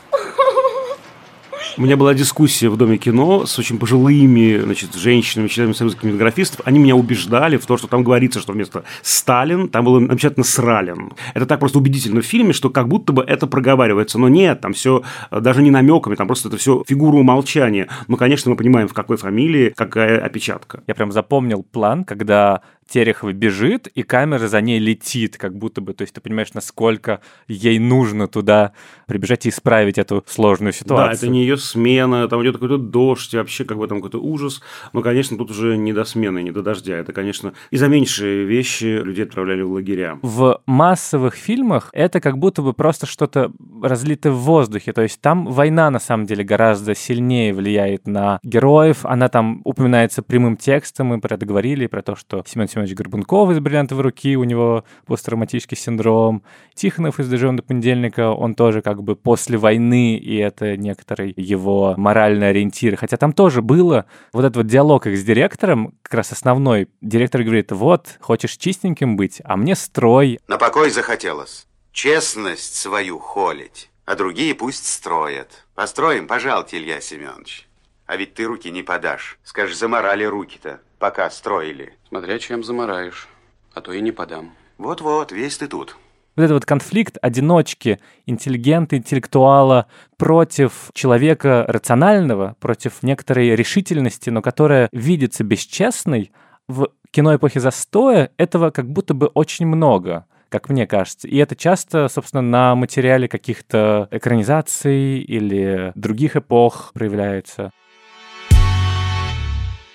C: У меня была дискуссия в Доме кино с очень пожилыми значит, женщинами, членами Союза кинематографистов. Они меня убеждали в том, что там говорится, что вместо Сталин там было напечатано Сралин. Это так просто убедительно в фильме, что как будто бы это проговаривается. Но нет, там все даже не намеками, там просто это все фигура умолчания. Но, конечно, мы понимаем, в какой фамилии какая опечатка.
B: Я прям запомнил план, когда Терехова бежит, и камера за ней летит, как будто бы. То есть ты понимаешь, насколько ей нужно туда прибежать и исправить эту сложную ситуацию.
C: Да, это не ее смена, там идет какой-то дождь, вообще как бы там какой-то ужас. Но, конечно, тут уже не до смены, не до дождя. Это, конечно, и за меньшие вещи людей отправляли в лагеря.
B: В массовых фильмах это как будто бы просто что-то разлито в воздухе. То есть там война, на самом деле, гораздо сильнее влияет на героев. Она там упоминается прямым текстом, мы про это говорили, про то, что Семен Семенович Горбунков из «Бриллиантовой руки», у него посттравматический синдром. Тихонов из «Дождем до понедельника», он тоже как бы после войны, и это некоторый его моральный ориентир. Хотя там тоже было вот этот вот диалог их с директором, как раз основной. Директор говорит, вот, хочешь чистеньким быть, а мне строй.
N: На покой захотелось. Честность свою холить, а другие пусть строят. Построим, пожалуйте, Илья Семенович. А ведь ты руки не подашь. Скажешь, заморали руки-то, пока строили.
O: Смотря чем замораешь, а то и не подам.
N: Вот-вот, весь ты тут.
B: Вот этот вот конфликт одиночки, интеллигента, интеллектуала против человека рационального, против некоторой решительности, но которая видится бесчестной, в кино эпохи застоя этого как будто бы очень много как мне кажется. И это часто, собственно, на материале каких-то экранизаций или других эпох проявляется.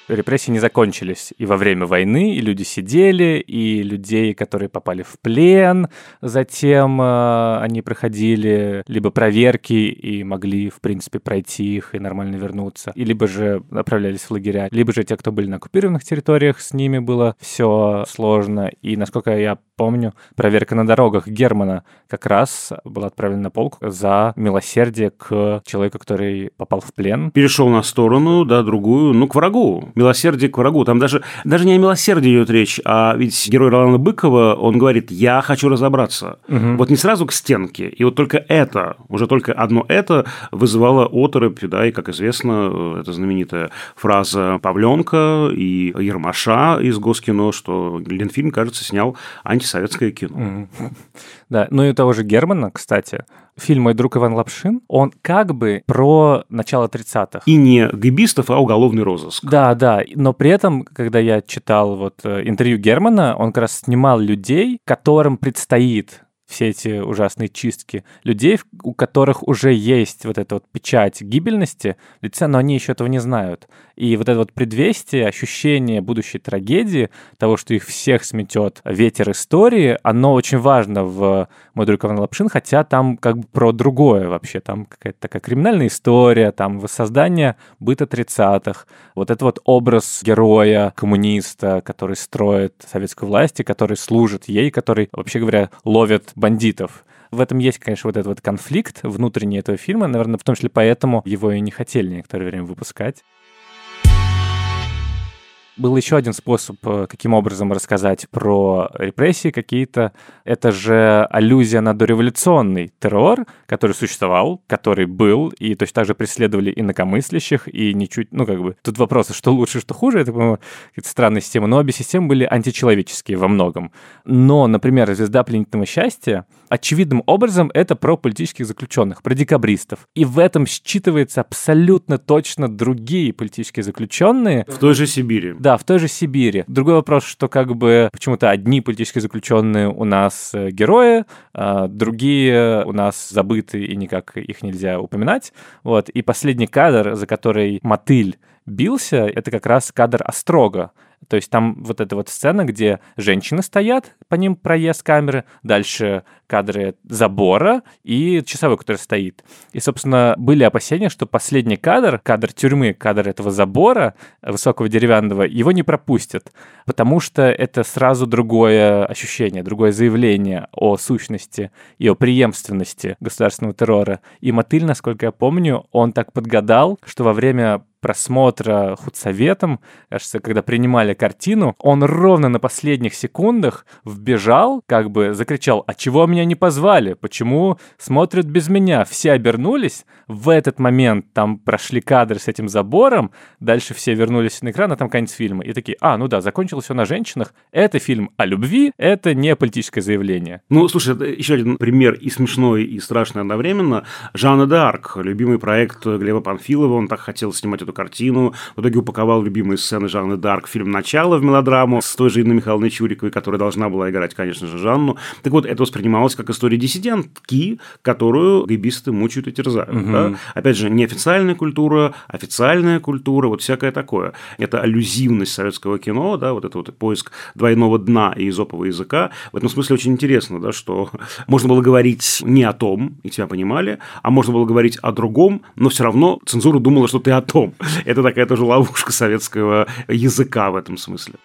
B: Репрессии не закончились и во время войны, и люди сидели, и людей, которые попали в плен, затем э, они проходили либо проверки и могли, в принципе, пройти их и нормально вернуться, и либо же направлялись в лагеря, либо же те, кто были на оккупированных территориях, с ними было все сложно. И, насколько я помню, проверка на дорогах Германа как раз была отправлена на полку за милосердие к человеку, который попал в плен.
C: Перешел на сторону, да, другую, ну, к врагу. Милосердие к врагу. Там даже, даже не о милосердии идет речь, а ведь герой Ролана Быкова, он говорит, я хочу разобраться.
B: Мгм.
C: Вот не сразу к стенке. И вот только это, уже только одно это вызывало оторопь, да, и, как известно, это знаменитая фраза Павленка и Ермаша из Госкино, что Ленфильм, кажется, снял антисоветское кино.
B: Мгм. Да, ну и у того же Германа, кстати, фильм «Мой друг Иван Лапшин», он как бы про начало 30-х.
C: И не гибистов, а уголовный розыск.
B: Да, да, но при этом, когда я читал вот э, интервью Германа, он как раз снимал людей, которым предстоит все эти ужасные чистки, людей, у которых уже есть вот эта вот печать гибельности в лице, но они еще этого не знают. И вот это вот предвестие, ощущение будущей трагедии, того, что их всех сметет ветер истории, оно очень важно в «Мой друг Иван Лапшин», хотя там как бы про другое вообще. Там какая-то такая криминальная история, там воссоздание быта 30-х. Вот это вот образ героя, коммуниста, который строит советскую власть и который служит ей, который, вообще говоря, ловит бандитов. В этом есть, конечно, вот этот вот конфликт внутренний этого фильма. Наверное, в том числе поэтому его и не хотели некоторое время выпускать. Был еще один способ, э, каким образом рассказать про репрессии какие-то. Это же аллюзия на дореволюционный террор, который существовал, который был, и точно так же преследовали инакомыслящих, и ничуть, ну, как бы, тут вопрос, что лучше, что хуже, это, по-моему, какие-то странные системы, но обе системы были античеловеческие во многом. Но, например, «Звезда пленительного счастья» очевидным образом это про политических заключенных, про декабристов. И в этом считывается абсолютно точно другие политические заключенные.
C: В той же Сибири.
B: Да, в той же Сибири. Другой вопрос, что как бы почему-то одни политические заключенные у нас э, герои, а другие у нас забыты и никак их нельзя упоминать. Вот. И последний кадр, за который мотыль бился, это как раз кадр Острога. То есть там вот эта вот сцена, где женщины стоят, по ним проезд камеры, дальше кадры забора и часовой, который стоит. И, собственно, были опасения, что последний кадр, кадр тюрьмы, кадр этого забора высокого деревянного, его не пропустят, потому что это сразу другое ощущение, другое заявление о сущности и о преемственности государственного террора. И Мотыль, насколько я помню, он так подгадал, что во время просмотра худсоветом, кажется, когда принимали картину, он ровно на последних секундах вбежал, как бы закричал, а чего меня не позвали? Почему смотрят без меня? Все обернулись. В этот момент там прошли кадры с этим забором, дальше все вернулись на экран, а там конец фильма. И такие, а, ну да, закончилось все на женщинах. Это фильм о любви, это не политическое заявление.
C: Ну, слушай, это еще один пример и смешной, и страшный одновременно. Жанна д'Арк, любимый проект Глеба Панфилова, он так хотел снимать эту картину, в итоге упаковал любимые сцены Жанны д'Арк в фильм «Начало» в мелодраму с той же Инной Михайловной Чуриковой, которая должна была играть, конечно же, Жанну. Так вот, это воспринималось как история диссидентки, которую гибисты мучают и терзают.
B: Мгм.
C: да. Опять же, неофициальная культура, официальная культура, вот всякое такое. Это аллюзивность советского кино, да, вот это вот поиск двойного дна и изопового языка. В этом смысле очень интересно, да, что можно было говорить не о том, и тебя понимали, а можно было говорить о другом, но все равно цензура думала, что ты о том. Это такая тоже ловушка советского языка в этом смысле.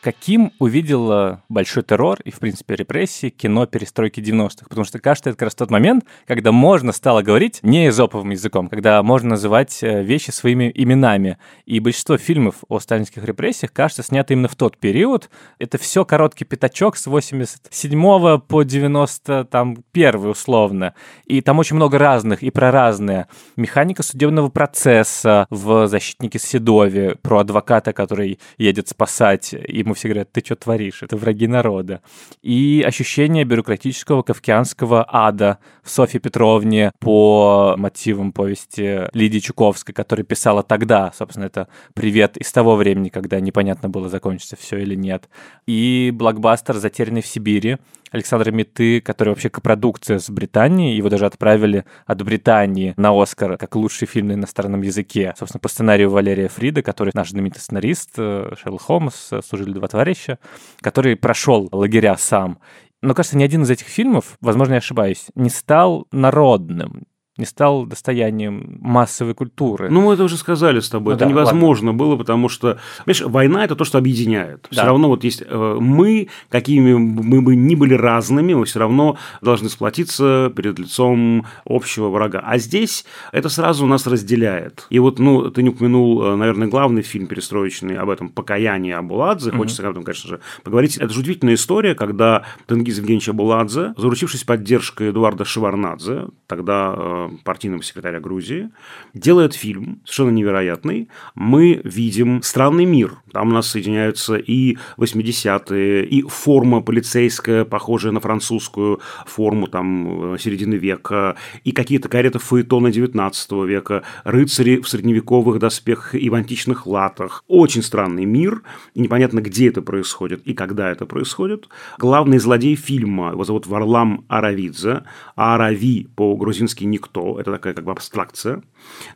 B: Каким увидела большой террор и, в принципе, репрессии кино перестройки 90-х? Потому что, кажется, это как раз тот момент, когда можно стало говорить не эзоповым языком, когда можно называть э, вещи своими именами. И большинство фильмов о сталинских репрессиях, кажется, снято именно в тот период. Это все короткий пятачок с 87 по 91 условно. И там очень много разных и про разные. Механика судебного процесса в «Защитнике Седове», про адвоката, который едет спасать, ему все говорят, ты что творишь, это враги народа. И ощущение бюрократического кавкианского ада в Софье Петровне по мотивам повести Лидии Чуковской, которая писала тогда, собственно, это привет из того времени, когда непонятно было, закончится все или нет. И блокбастер «Затерянный в Сибири», Александра Миты, который вообще копродукция с Британией. Его даже отправили от Британии на Оскар как лучший фильм на иностранном языке. Собственно, по сценарию Валерия Фрида, который наш знаменитый сценарист, э, Шерлок Холмс, э, «Служили два товарища», который прошел лагеря сам. Но, кажется, ни один из этих фильмов, возможно, я ошибаюсь, не стал народным, не стал достоянием массовой культуры.
C: Ну, мы это уже сказали с тобой.
B: Ну
C: это
B: да,
C: невозможно было, потому что, понимаешь, война это то, что объединяет. Все
B: Да.
C: равно вот есть э, мы, какими мы бы ни были разными, мы все равно должны сплотиться перед лицом общего врага. А здесь это сразу нас разделяет. И вот, ну, ты не упомянул, э, наверное, главный фильм перестроечный об этом «Покаяние Абуладзе». Хочется об этом, конечно же, поговорить. Это же удивительная история, когда Тенгиз Евгеньевич Абуладзе, заручившись поддержкой Эдуарда Шеварнадзе, тогда э, партийного секретаря Грузии, делает фильм совершенно невероятный. Мы видим странный мир. Там у нас соединяются и 80-е, и форма полицейская, похожая на французскую форму там э, середины века, и какие-то кареты фаэтона 19 века, рыцари в средневековых доспехах и в античных латах. Очень странный мир, и непонятно, где это происходит и когда это происходит. Главный злодей фильма, его зовут Варлам Аравидзе, Арави по-грузински «никто», это такая как бы абстракция.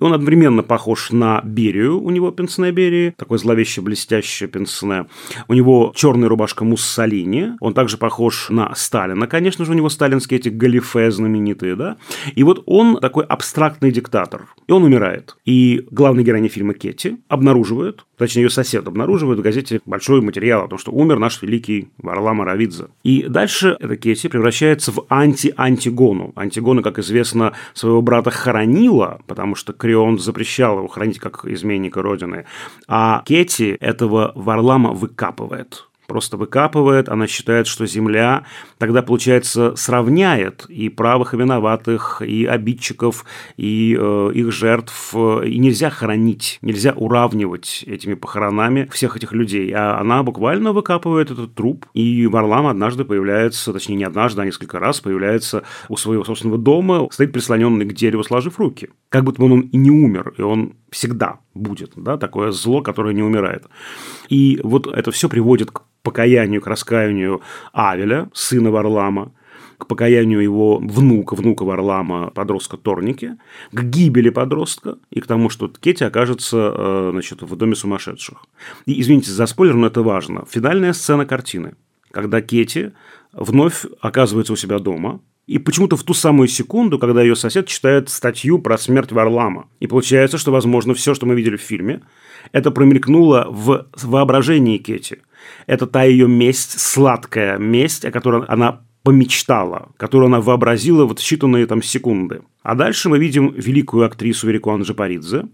C: Он одновременно похож на Берию, у него пенсне Берии, такое зловеще блестящее пенсне. У него черная рубашка Муссолини, он также похож на Сталина, конечно же, у него сталинские эти галифе знаменитые, да. И вот он такой абстрактный диктатор, и он умирает. И главная героиня фильма Кетти обнаруживает, точнее, ее сосед обнаруживает в газете большой материал о том, что умер наш великий Варлам Аравидзе. И дальше эта Кетти превращается в анти-антигону. Антигона, как известно, своего брата хоронила, потому что Крион запрещал его хранить как изменника Родины. А Кетти этого Варлама выкапывает просто выкапывает, она считает, что земля тогда, получается, сравняет и правых, и виноватых, и обидчиков, и э, их жертв, и нельзя хоронить, нельзя уравнивать этими похоронами всех этих людей, а она буквально выкапывает этот труп, и Варлам однажды появляется, точнее, не однажды, а несколько раз появляется у своего собственного дома, стоит прислоненный к дереву, сложив руки. Как будто бы он и не умер, и он всегда будет, да, такое зло, которое не умирает. И вот это все приводит к покаянию, к раскаянию Авеля, сына Варлама, к покаянию его внука, внука Варлама, подростка Торники, к гибели подростка и к тому, что Кетти окажется э, значит, в доме сумасшедших. И, извините за спойлер, но это важно. Финальная сцена картины, когда Кетти вновь оказывается у себя дома, и почему-то в ту самую секунду, когда ее сосед читает статью про смерть Варлама. И получается, что, возможно, все, что мы видели в фильме, это промелькнуло в воображении Кетти. Это та ее месть, сладкая месть, о которой она помечтала, которую она вообразила вот в считанные там секунды. А дальше мы видим великую актрису Верикуан Джапаридзе,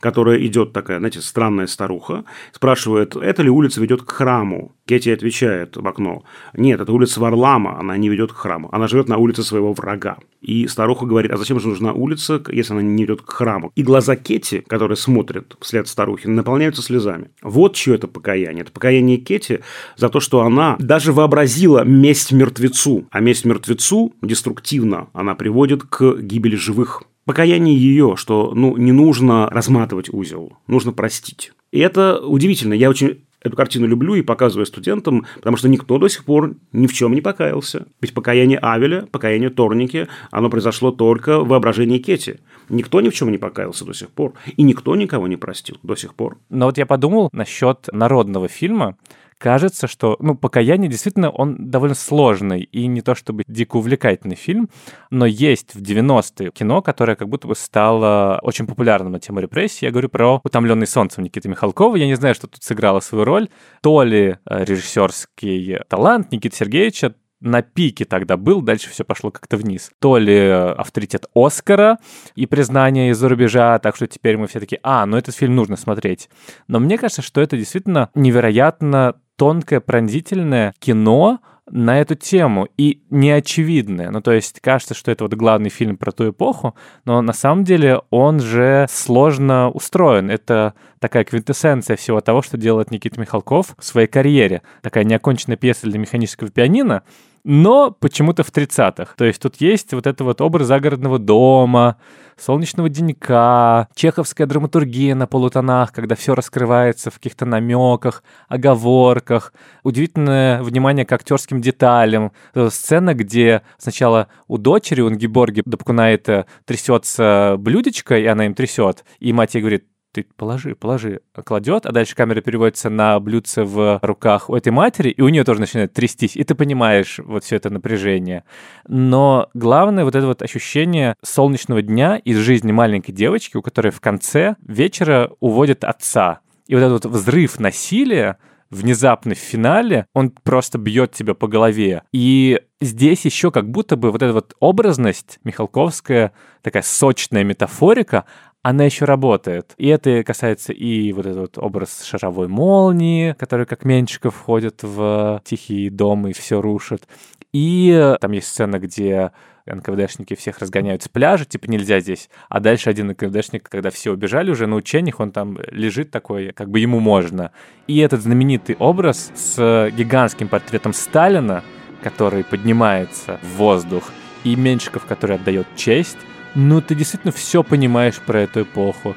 C: которая идет такая, знаете, странная старуха, спрашивает, эта ли улица ведет к храму. Кетти отвечает в окно, нет, это улица Варлама, она не ведет к храму, она живет на улице своего врага. И старуха говорит, а зачем же нужна улица, если она не ведет к храму? И глаза Кетти, которые смотрят вслед старухи, наполняются слезами. Вот чье это покаяние. Это покаяние Кетти за то, что она даже вообразила месть мертвецу. А месть мертвецу деструктивно, она приводит к гибели живых. Покаяние ее, что ну, не нужно разматывать узел, нужно простить. И это удивительно. Я очень эту картину люблю и показываю студентам, потому что никто до сих пор ни в чем не покаялся. Ведь покаяние Авеля, покаяние Торники, оно произошло только в воображении Кетти. Никто ни в чем не покаялся до сих пор. И никто никого не простил до сих пор.
B: Но вот я подумал насчет народного фильма. Кажется, что, ну, «Покаяние» действительно, он довольно сложный и не то чтобы дико увлекательный фильм, но есть в 90-е кино, которое как будто бы стало очень популярным на тему репрессий. Я говорю про «Утомленный солнцем» Никиты Михалкова. Я не знаю, что тут сыграло свою роль. То ли э, режиссерский талант Никиты Сергеевича, на пике тогда был, дальше все пошло как-то вниз. То ли авторитет Оскара и признание из-за рубежа, так что теперь мы все таки а, ну этот фильм нужно смотреть. Но мне кажется, что это действительно невероятно тонкое, пронзительное кино, на эту тему и неочевидное. Ну, то есть кажется, что это вот главный фильм про ту эпоху, но на самом деле он же сложно устроен. Это такая квинтэссенция всего того, что делает Никита Михалков в своей карьере. Такая неоконченная пьеса для механического пианино, но почему-то в 30-х. То есть тут есть вот это вот образ загородного дома, солнечного денька, чеховская драматургия на полутонах, когда все раскрывается в каких-то намеках, оговорках, удивительное внимание к актерским деталям. Э, Сцена, где сначала у дочери, у Нгиборги Дапкунаита трясется блюдечко, и она им трясет, и мать ей говорит, ты положи, положи, кладет, а дальше камера переводится на блюдце в руках у этой матери, и у нее тоже начинает трястись, и ты понимаешь вот все это напряжение. Но главное вот это вот ощущение солнечного дня из жизни маленькой девочки, у которой в конце вечера уводят отца. И вот этот вот взрыв насилия, внезапный в финале, он просто бьет тебя по голове. И здесь еще как будто бы вот эта вот образность Михалковская, такая сочная метафорика, она еще работает. И это касается и вот этот вот образ шаровой молнии, который как Меньшиков входит в тихий дом и все рушит. И там есть сцена, где НКВДшники всех разгоняют с пляжа, типа нельзя здесь. А дальше один НКВДшник, когда все убежали уже на учениях, он там лежит такой, как бы ему можно. И этот знаменитый образ с гигантским портретом Сталина, который поднимается в воздух, и Меньшиков, который отдает честь, ну ты действительно все понимаешь про эту эпоху.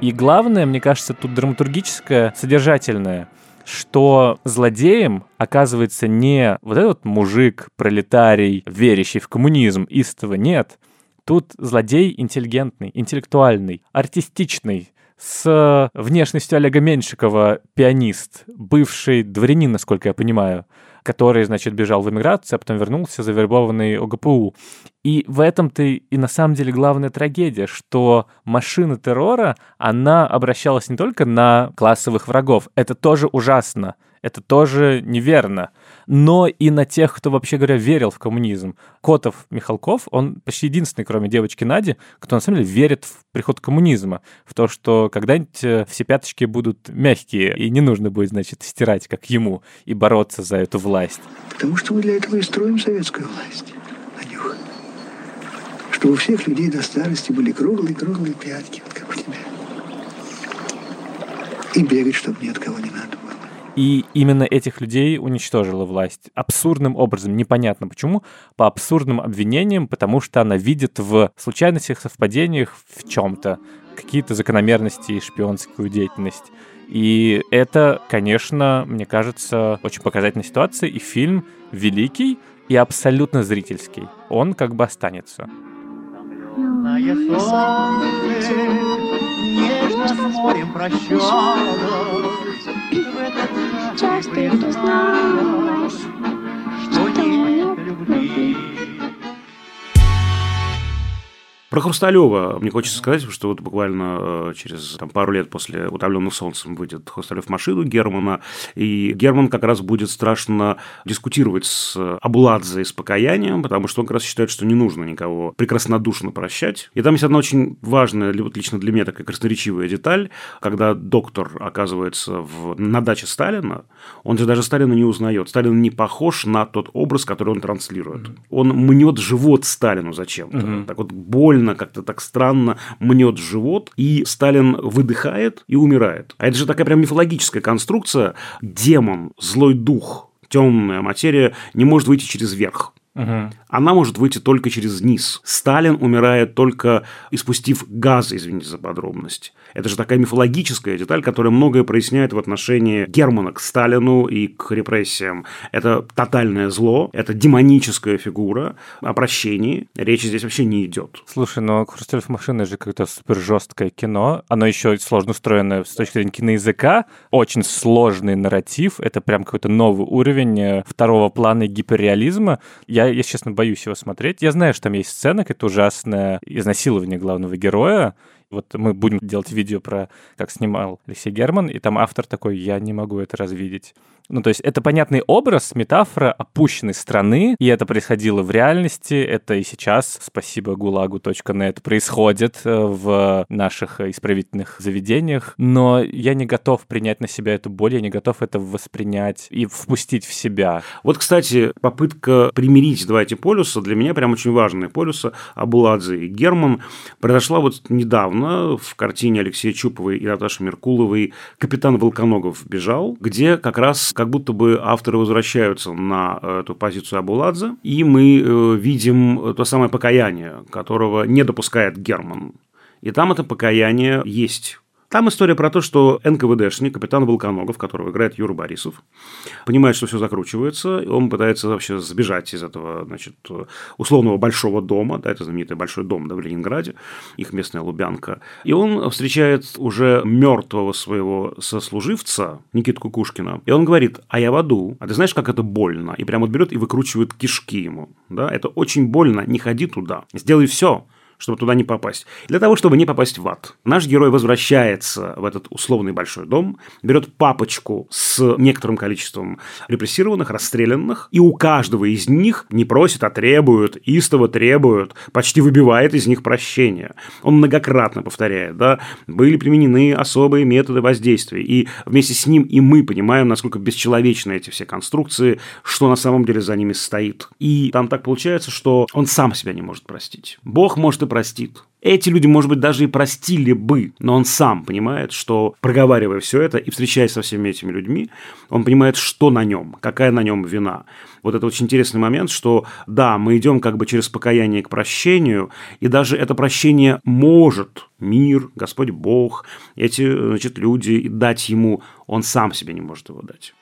B: И главное, мне кажется, тут драматургическое, содержательное, что злодеем оказывается не вот этот мужик, пролетарий, верящий в коммунизм, истово, нет. Тут злодей интеллигентный, интеллектуальный, артистичный, с внешностью Олега Меньшикова, пианист, бывший дворянин, насколько я понимаю, который, значит, бежал в эмиграцию, а потом вернулся, завербованный ОГПУ. И в этом-то и на самом деле главная трагедия, что машина террора, она обращалась не только на классовых врагов, это тоже ужасно, это тоже неверно, но и на тех, кто, вообще говоря, верил в коммунизм. Котов Михалков, он почти единственный, кроме девочки Нади, кто на самом деле верит в приход коммунизма, в то, что когда-нибудь э, все пяточки будут мягкие, и не нужно будет, значит, стирать, как ему, и бороться за эту власть.
P: Потому что мы для этого и строим советскую власть, Надюха. Чтобы у всех людей до старости были круглые-круглые пятки, вот как у тебя. И бегать, чтобы ни от кого не надо.
B: И именно этих людей уничтожила власть. Абсурдным образом, непонятно почему, по абсурдным обвинениям, потому что она видит в случайностях, совпадениях, в чем-то какие-то закономерности и шпионскую деятельность. И это, конечно, мне кажется, очень показательная ситуация, и фильм великий и абсолютно зрительский. Он как бы останется.
I: нежно с морем прощалось,
L: Сейчас ты призналась, что нет любви.
C: Про Хрусталева мне хочется сказать, что вот буквально э, через там, пару лет после «Утомленных солнцем» выйдет Хрусталев машину Германа, и Герман как раз будет страшно дискутировать с Абуладзе и с покаянием, потому что он как раз считает, что не нужно никого прекраснодушно прощать. И там есть одна очень важная, вот лично для меня такая красноречивая деталь, когда доктор оказывается в, на даче Сталина, он же даже Сталина не узнает. Сталин не похож на тот образ, который он транслирует. Он мнет живот Сталину зачем-то. Mm-hmm. Так вот больно больно, как-то так странно мнет живот, и Сталин выдыхает и умирает. А это же такая прям мифологическая конструкция. Демон, злой дух, темная материя не может выйти через верх. Угу. Она может выйти только через низ. Сталин умирает только испустив газ, извините за подробность. Это же такая мифологическая деталь, которая многое проясняет в отношении Германа к Сталину и к репрессиям. Это тотальное зло, это демоническая фигура. О прощении речи здесь вообще не идет.
B: Слушай, но «Хрусталев машины» же какое-то супер жесткое кино. Оно еще сложно устроено с точки зрения киноязыка. Очень сложный нарратив. Это прям какой-то новый уровень э, второго плана гиперреализма. Я, я честно, боюсь его смотреть. Я знаю, что там есть сцена, это ужасное изнасилование главного героя, вот мы будем делать видео про, как снимал Алексей Герман, и там автор такой, я не могу это развидеть. Ну, то есть это понятный образ, метафора опущенной страны, и это происходило в реальности, это и сейчас, спасибо гулагу.нет, происходит э, в наших исправительных заведениях, но я не готов принять на себя эту боль, я не готов это воспринять и впустить в себя.
C: Вот, кстати, попытка примирить два эти полюса для меня прям очень важная. Полюса Абуладзе и Герман произошла вот недавно, в картине Алексея Чуповой и Наташи Меркуловой «Капитан Волконогов бежал», где как раз как будто бы авторы возвращаются на эту позицию Абуладзе, и мы э, видим то самое покаяние, которого не допускает Герман. И там это покаяние есть там история про то, что НКВДшник, капитан Волконогов, которого играет Юра Борисов, понимает, что все закручивается, и он пытается вообще сбежать из этого, значит, условного большого дома, да, это знаменитый большой дом да, в Ленинграде, их местная Лубянка, и он встречает уже мертвого своего сослуживца Никиту Кукушкина, и он говорит, а я в аду, а ты знаешь, как это больно? И прямо вот берет и выкручивает кишки ему, да, это очень больно, не ходи туда, сделай все, чтобы туда не попасть. Для того, чтобы не попасть в ад. Наш герой возвращается в этот условный большой дом, берет папочку с некоторым количеством репрессированных, расстрелянных, и у каждого из них не просит, а требует, истово требует, почти выбивает из них прощения. Он многократно повторяет, да, были применены особые методы воздействия, и вместе с ним и мы понимаем, насколько бесчеловечны эти все конструкции, что на самом деле за ними стоит. И там так получается, что он сам себя не может простить. Бог может и простит. Эти люди, может быть, даже и простили бы, но он сам понимает, что, проговаривая все это и встречаясь со всеми этими людьми, он понимает, что на нем, какая на нем вина. Вот это очень интересный момент, что да, мы идем как бы через покаяние к прощению, и даже это прощение может мир, Господь Бог, эти значит, люди дать ему, он сам себе не может его дать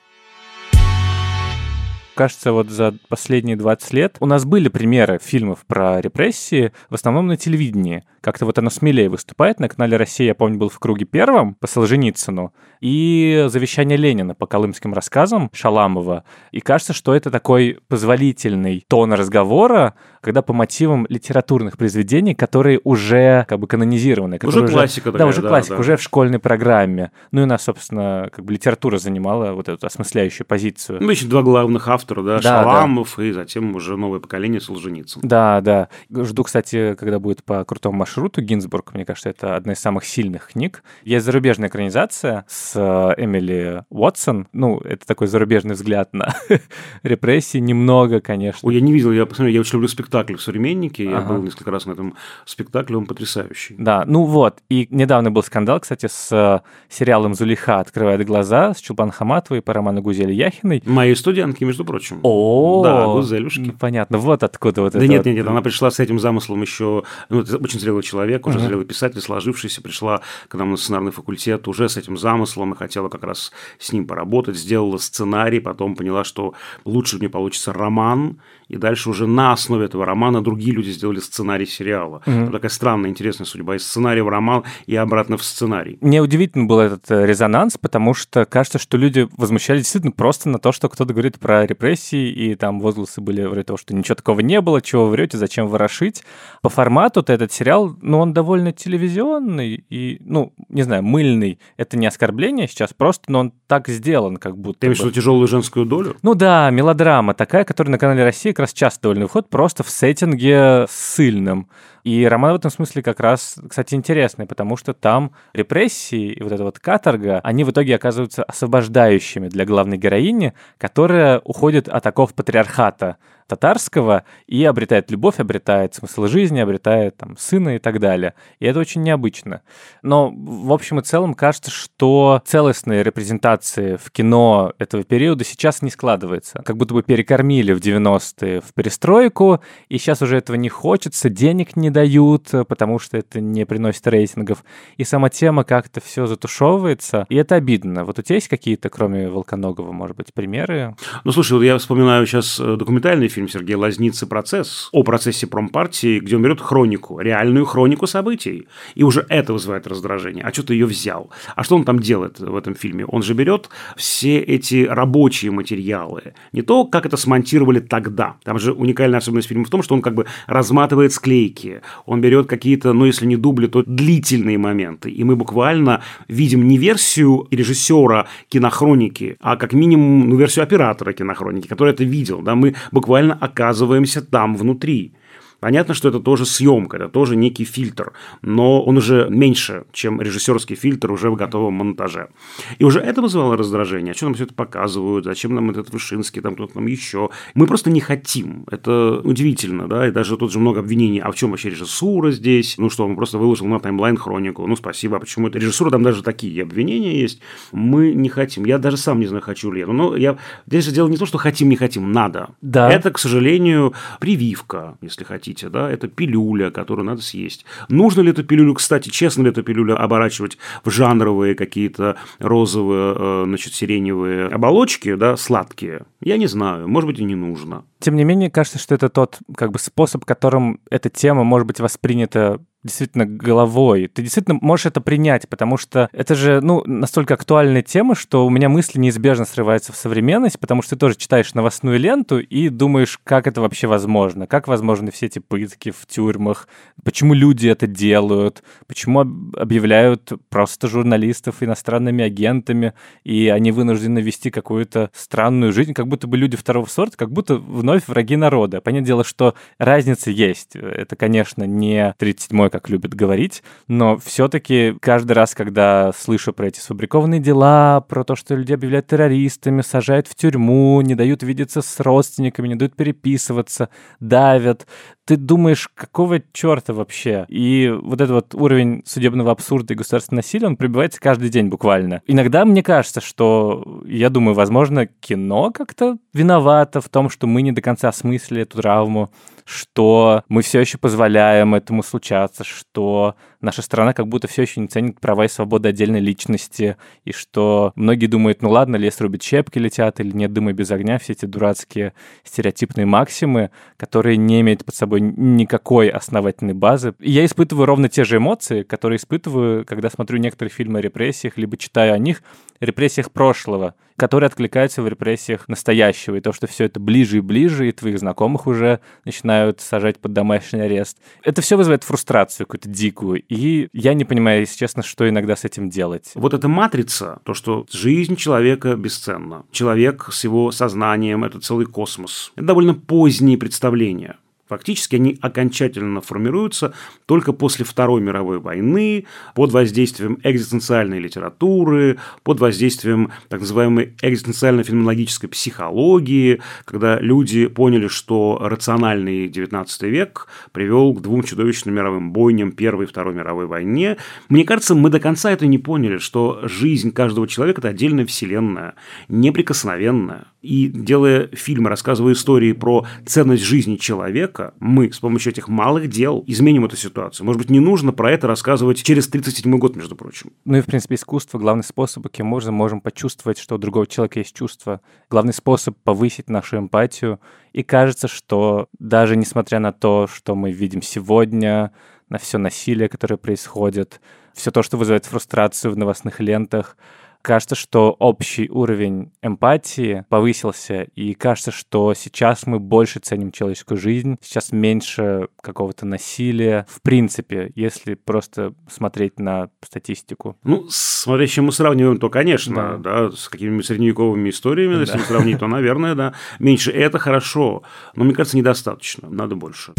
B: кажется, вот за последние 20 лет у нас были примеры фильмов про репрессии, в основном на телевидении. Как-то вот оно смелее выступает. На канале «Россия», я помню, был в круге первом по Солженицыну. И «Завещание Ленина» по колымским рассказам Шаламова. И кажется, что это такой позволительный тон разговора, когда по мотивам литературных произведений, которые уже как бы канонизированы.
C: Уже классика
B: уже, Да, уже да, классика, да. уже в школьной программе. Ну и у нас, собственно, как бы литература занимала вот эту осмысляющую позицию.
C: Ну, еще два главных автора, да, да Шаламов да. и затем уже новое поколение Солженицын.
B: Да, да. Жду, кстати, когда будет по крутому маршруту Гинзбург. Мне кажется, это одна из самых сильных книг. Есть зарубежная экранизация с э, Эмили Уотсон. Ну, это такой зарубежный взгляд на репрессии. Немного, конечно.
C: Ой, я не видел, я посмотрел, я очень люблю спектакль спектакль в «Современнике». Я ага. был несколько раз на этом спектакле, он потрясающий.
B: Да, ну вот. И недавно был скандал, кстати, с э, сериалом «Зулиха открывает глаза» с Чулпан Хаматовой по роману Гузели Яхиной.
C: Моей студентки, между прочим.
B: О,
C: да, Гузелюшки.
B: Понятно, вот откуда вот
C: да
B: это.
C: Да нет, нет, нет, она пришла с этим замыслом еще, ну, очень зрелый человек, уже зрелый писатель, сложившийся, пришла к нам на сценарный факультет уже с этим замыслом и хотела как раз с ним поработать, сделала сценарий, потом поняла, что лучше мне получится роман, и дальше уже на основе этого романа другие люди сделали сценарий сериала. Mm-hmm. Такая странная, интересная судьба. Из сценария в роман и обратно в сценарий.
B: Мне удивительно был этот э, резонанс, потому что кажется, что люди возмущались действительно просто на то, что кто-то говорит про репрессии, и там возгласы были вроде того, что ничего такого не было, чего вы врете, зачем ворошить. По формату-то этот сериал, ну, он довольно телевизионный и, ну, не знаю, мыльный. Это не оскорбление сейчас, просто, но он так сделан, как будто
C: Ты имеешь в виду тяжелую женскую долю?
B: Ну да, мелодрама такая, которая на канале России как раз часто довольно выходит, просто в сеттинге сильным. И роман в этом смысле как раз, кстати, интересный, потому что там репрессии и вот эта вот каторга, они в итоге оказываются освобождающими для главной героини, которая уходит от оков патриархата татарского и обретает любовь, обретает смысл жизни, обретает там сына и так далее. И это очень необычно. Но в общем и целом кажется, что целостные репрезентации в кино этого периода сейчас не складывается. Как будто бы перекормили в 90-е в перестройку, и сейчас уже этого не хочется, денег не дают, потому что это не приносит рейтингов. И сама тема как-то все затушевывается, и это обидно. Вот у тебя есть какие-то, кроме Волконогова, может быть, примеры?
C: Ну, слушай, вот я вспоминаю сейчас э, документальный фильм Сергея Лазницы «Процесс» о процессе промпартии, где он берет хронику, реальную хронику событий. И уже это вызывает раздражение. А что ты ее взял? А что он там делает в этом фильме? Он же берет все эти рабочие материалы. Не то, как это смонтировали тогда. Там же уникальная особенность фильма в том, что он как бы разматывает склейки. Он берет какие-то, ну, если не дубли, то длительные моменты. И мы буквально видим не версию режиссера кинохроники, а как минимум ну, версию оператора кинохроники, который это видел. Да? Мы буквально оказываемся там внутри. Понятно, что это тоже съемка, это тоже некий фильтр, но он уже меньше, чем режиссерский фильтр уже в готовом монтаже. И уже это вызывало раздражение. А что нам все это показывают? Зачем нам этот Вышинский, там кто-то там еще? Мы просто не хотим. Это удивительно, да, и даже тут же много обвинений. А в чем вообще режиссура здесь? Ну что, он просто выложил на таймлайн хронику. Ну, спасибо. А почему это режиссура? Там даже такие обвинения есть. Мы не хотим. Я даже сам не знаю, хочу ли я. Но я... здесь же дело не то, что хотим, не хотим. Надо.
B: Да.
C: Это, к сожалению, прививка, если хотите, да, это пилюля, которую надо съесть. Нужно ли эту пилюлю, кстати, честно ли эту пилюлю оборачивать в жанровые какие-то розовые, э, значит, сиреневые оболочки, да, сладкие? Я не знаю, может быть, и не нужно.
B: Тем не менее, кажется, что это тот как бы способ, которым эта тема может быть воспринята действительно головой. Ты действительно можешь это принять, потому что это же, ну, настолько актуальная тема, что у меня мысли неизбежно срываются в современность, потому что ты тоже читаешь новостную ленту и думаешь, как это вообще возможно, как возможны все эти пытки в тюрьмах, почему люди это делают, почему объявляют просто журналистов иностранными агентами, и они вынуждены вести какую-то странную жизнь, как будто бы люди второго сорта, как будто вновь враги народа. Понятное дело, что разница есть. Это, конечно, не 37-й как любят говорить, но все-таки каждый раз, когда слышу про эти сфабрикованные дела, про то, что люди объявляют террористами, сажают в тюрьму, не дают видеться с родственниками, не дают переписываться, давят, ты думаешь, какого черта вообще? И вот этот вот уровень судебного абсурда и государственного насилия, он прибывается каждый день буквально. Иногда мне кажется, что, я думаю, возможно, кино как-то виновато в том, что мы не до конца осмыслили эту травму, что мы все еще позволяем этому случаться, что наша страна как будто все еще не ценит права и свободы отдельной личности, и что многие думают, ну ладно, лес рубит щепки летят, или нет дыма без огня, все эти дурацкие стереотипные максимы, которые не имеют под собой никакой основательной базы. И я испытываю ровно те же эмоции, которые испытываю, когда смотрю некоторые фильмы о репрессиях, либо читаю о них, репрессиях прошлого, которые откликаются в репрессиях настоящего, и то, что все это ближе и ближе, и твоих знакомых уже начинают сажать под домашний арест. Это все вызывает фрустрацию какую-то дикую, и я не понимаю, если честно, что иногда с этим делать.
C: Вот эта матрица, то, что жизнь человека бесценна, человек с его сознанием – это целый космос. Это довольно поздние представления. Фактически они окончательно формируются только после Второй мировой войны, под воздействием экзистенциальной литературы, под воздействием так называемой экзистенциально-феноменологической психологии, когда люди поняли, что рациональный XIX век привел к двум чудовищным мировым бойням Первой и Второй мировой войне. Мне кажется, мы до конца это не поняли, что жизнь каждого человека – это отдельная вселенная, неприкосновенная. И делая фильмы, рассказывая истории про ценность жизни человека, мы с помощью этих малых дел изменим эту ситуацию. Может быть, не нужно про это рассказывать через 37 год, между прочим.
B: Ну и, в принципе, искусство — главный способ, каким мы можем почувствовать, что у другого человека есть чувство. Главный способ повысить нашу эмпатию. И кажется, что даже несмотря на то, что мы видим сегодня, на все насилие, которое происходит, все то, что вызывает фрустрацию в новостных лентах, кажется, что общий уровень эмпатии повысился, и кажется, что сейчас мы больше ценим человеческую жизнь, сейчас меньше какого-то насилия. В принципе, если просто смотреть на статистику.
C: Ну, смотря с чем мы сравниваем, то, конечно, да, да с какими-нибудь средневековыми историями, да. если сравнить, то, наверное, да, меньше. Это хорошо, но, мне кажется, недостаточно, надо больше.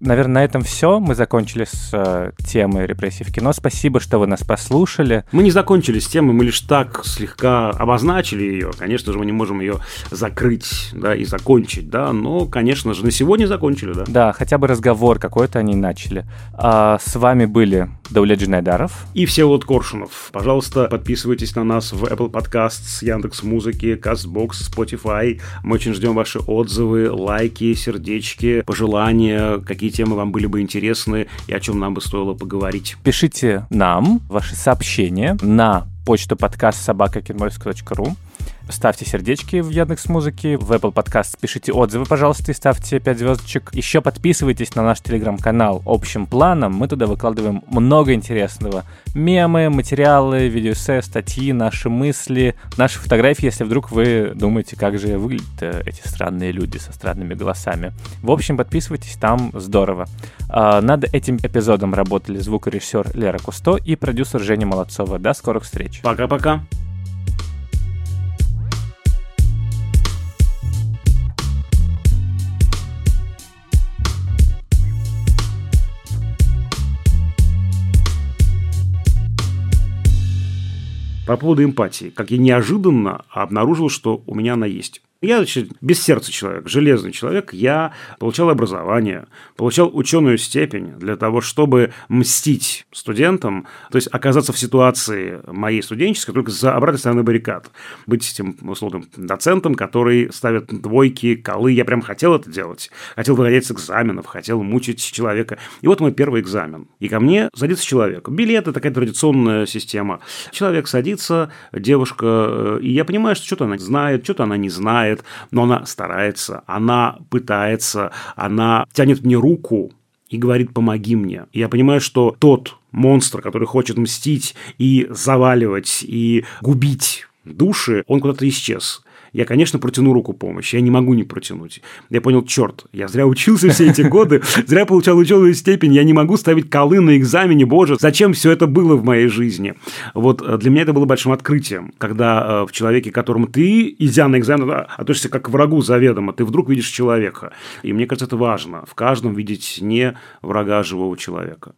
B: Наверное, на этом все. Мы закончили с э, темой репрессий в кино. Спасибо, что вы нас послушали.
C: Мы не закончили с темой, мы лишь так слегка обозначили ее. Конечно же, мы не можем ее закрыть да, и закончить, да, но, конечно же, на сегодня закончили, да.
B: Да, хотя бы разговор какой-то они начали. А, с вами были Даулет Джинайдаров
C: и Всеволод Коршунов. Пожалуйста, подписывайтесь на нас в Apple Podcasts, Яндекс Музыки, Castbox, Spotify. Мы очень ждем ваши отзывы, лайки, сердечки, пожелания, какие темы вам были бы интересны и о чем нам бы стоило поговорить.
B: Пишите нам ваши сообщения на почту подкаст собака.кинмольск.ру ставьте сердечки в Яндекс Музыке, в Apple Podcast пишите отзывы, пожалуйста, и ставьте 5 звездочек. Еще подписывайтесь на наш телеграм-канал общим планом. Мы туда выкладываем много интересного. Мемы, материалы, видеоэссе, статьи, наши мысли, наши фотографии, если вдруг вы думаете, как же выглядят э, эти странные люди со странными голосами. В общем, подписывайтесь, там здорово. А, над этим эпизодом работали звукорежиссер Лера Кусто и продюсер Женя Молодцова. До скорых встреч.
C: Пока-пока. По поводу эмпатии. Как я неожиданно обнаружил, что у меня она есть. Я значит, без сердца человек, железный человек. Я получал образование, получал ученую степень для того, чтобы мстить студентам, то есть оказаться в ситуации моей студенческой только за обратной стороны баррикад. Быть этим условным доцентом, который ставит двойки, колы. Я прям хотел это делать. Хотел выходить с экзаменов, хотел мучить человека. И вот мой первый экзамен. И ко мне садится человек. Билет – это такая традиционная система. Человек садится, девушка, э, и я понимаю, что что-то она знает, что-то она не знает знает, но она старается, она пытается, она тянет мне руку и говорит «помоги мне». И я понимаю, что тот монстр, который хочет мстить и заваливать, и губить души, он куда-то исчез я, конечно, протяну руку помощи. Я не могу не протянуть. Я понял, черт, я зря учился все эти годы, зря получал ученую степень, я не могу ставить колы на экзамене, боже, зачем все это было в моей жизни? Вот э, для меня это было большим открытием, когда э, в человеке, которому ты, идя на экзамен, относишься как к врагу заведомо, ты вдруг видишь человека. И мне кажется, это важно, в каждом видеть не врага, а живого человека.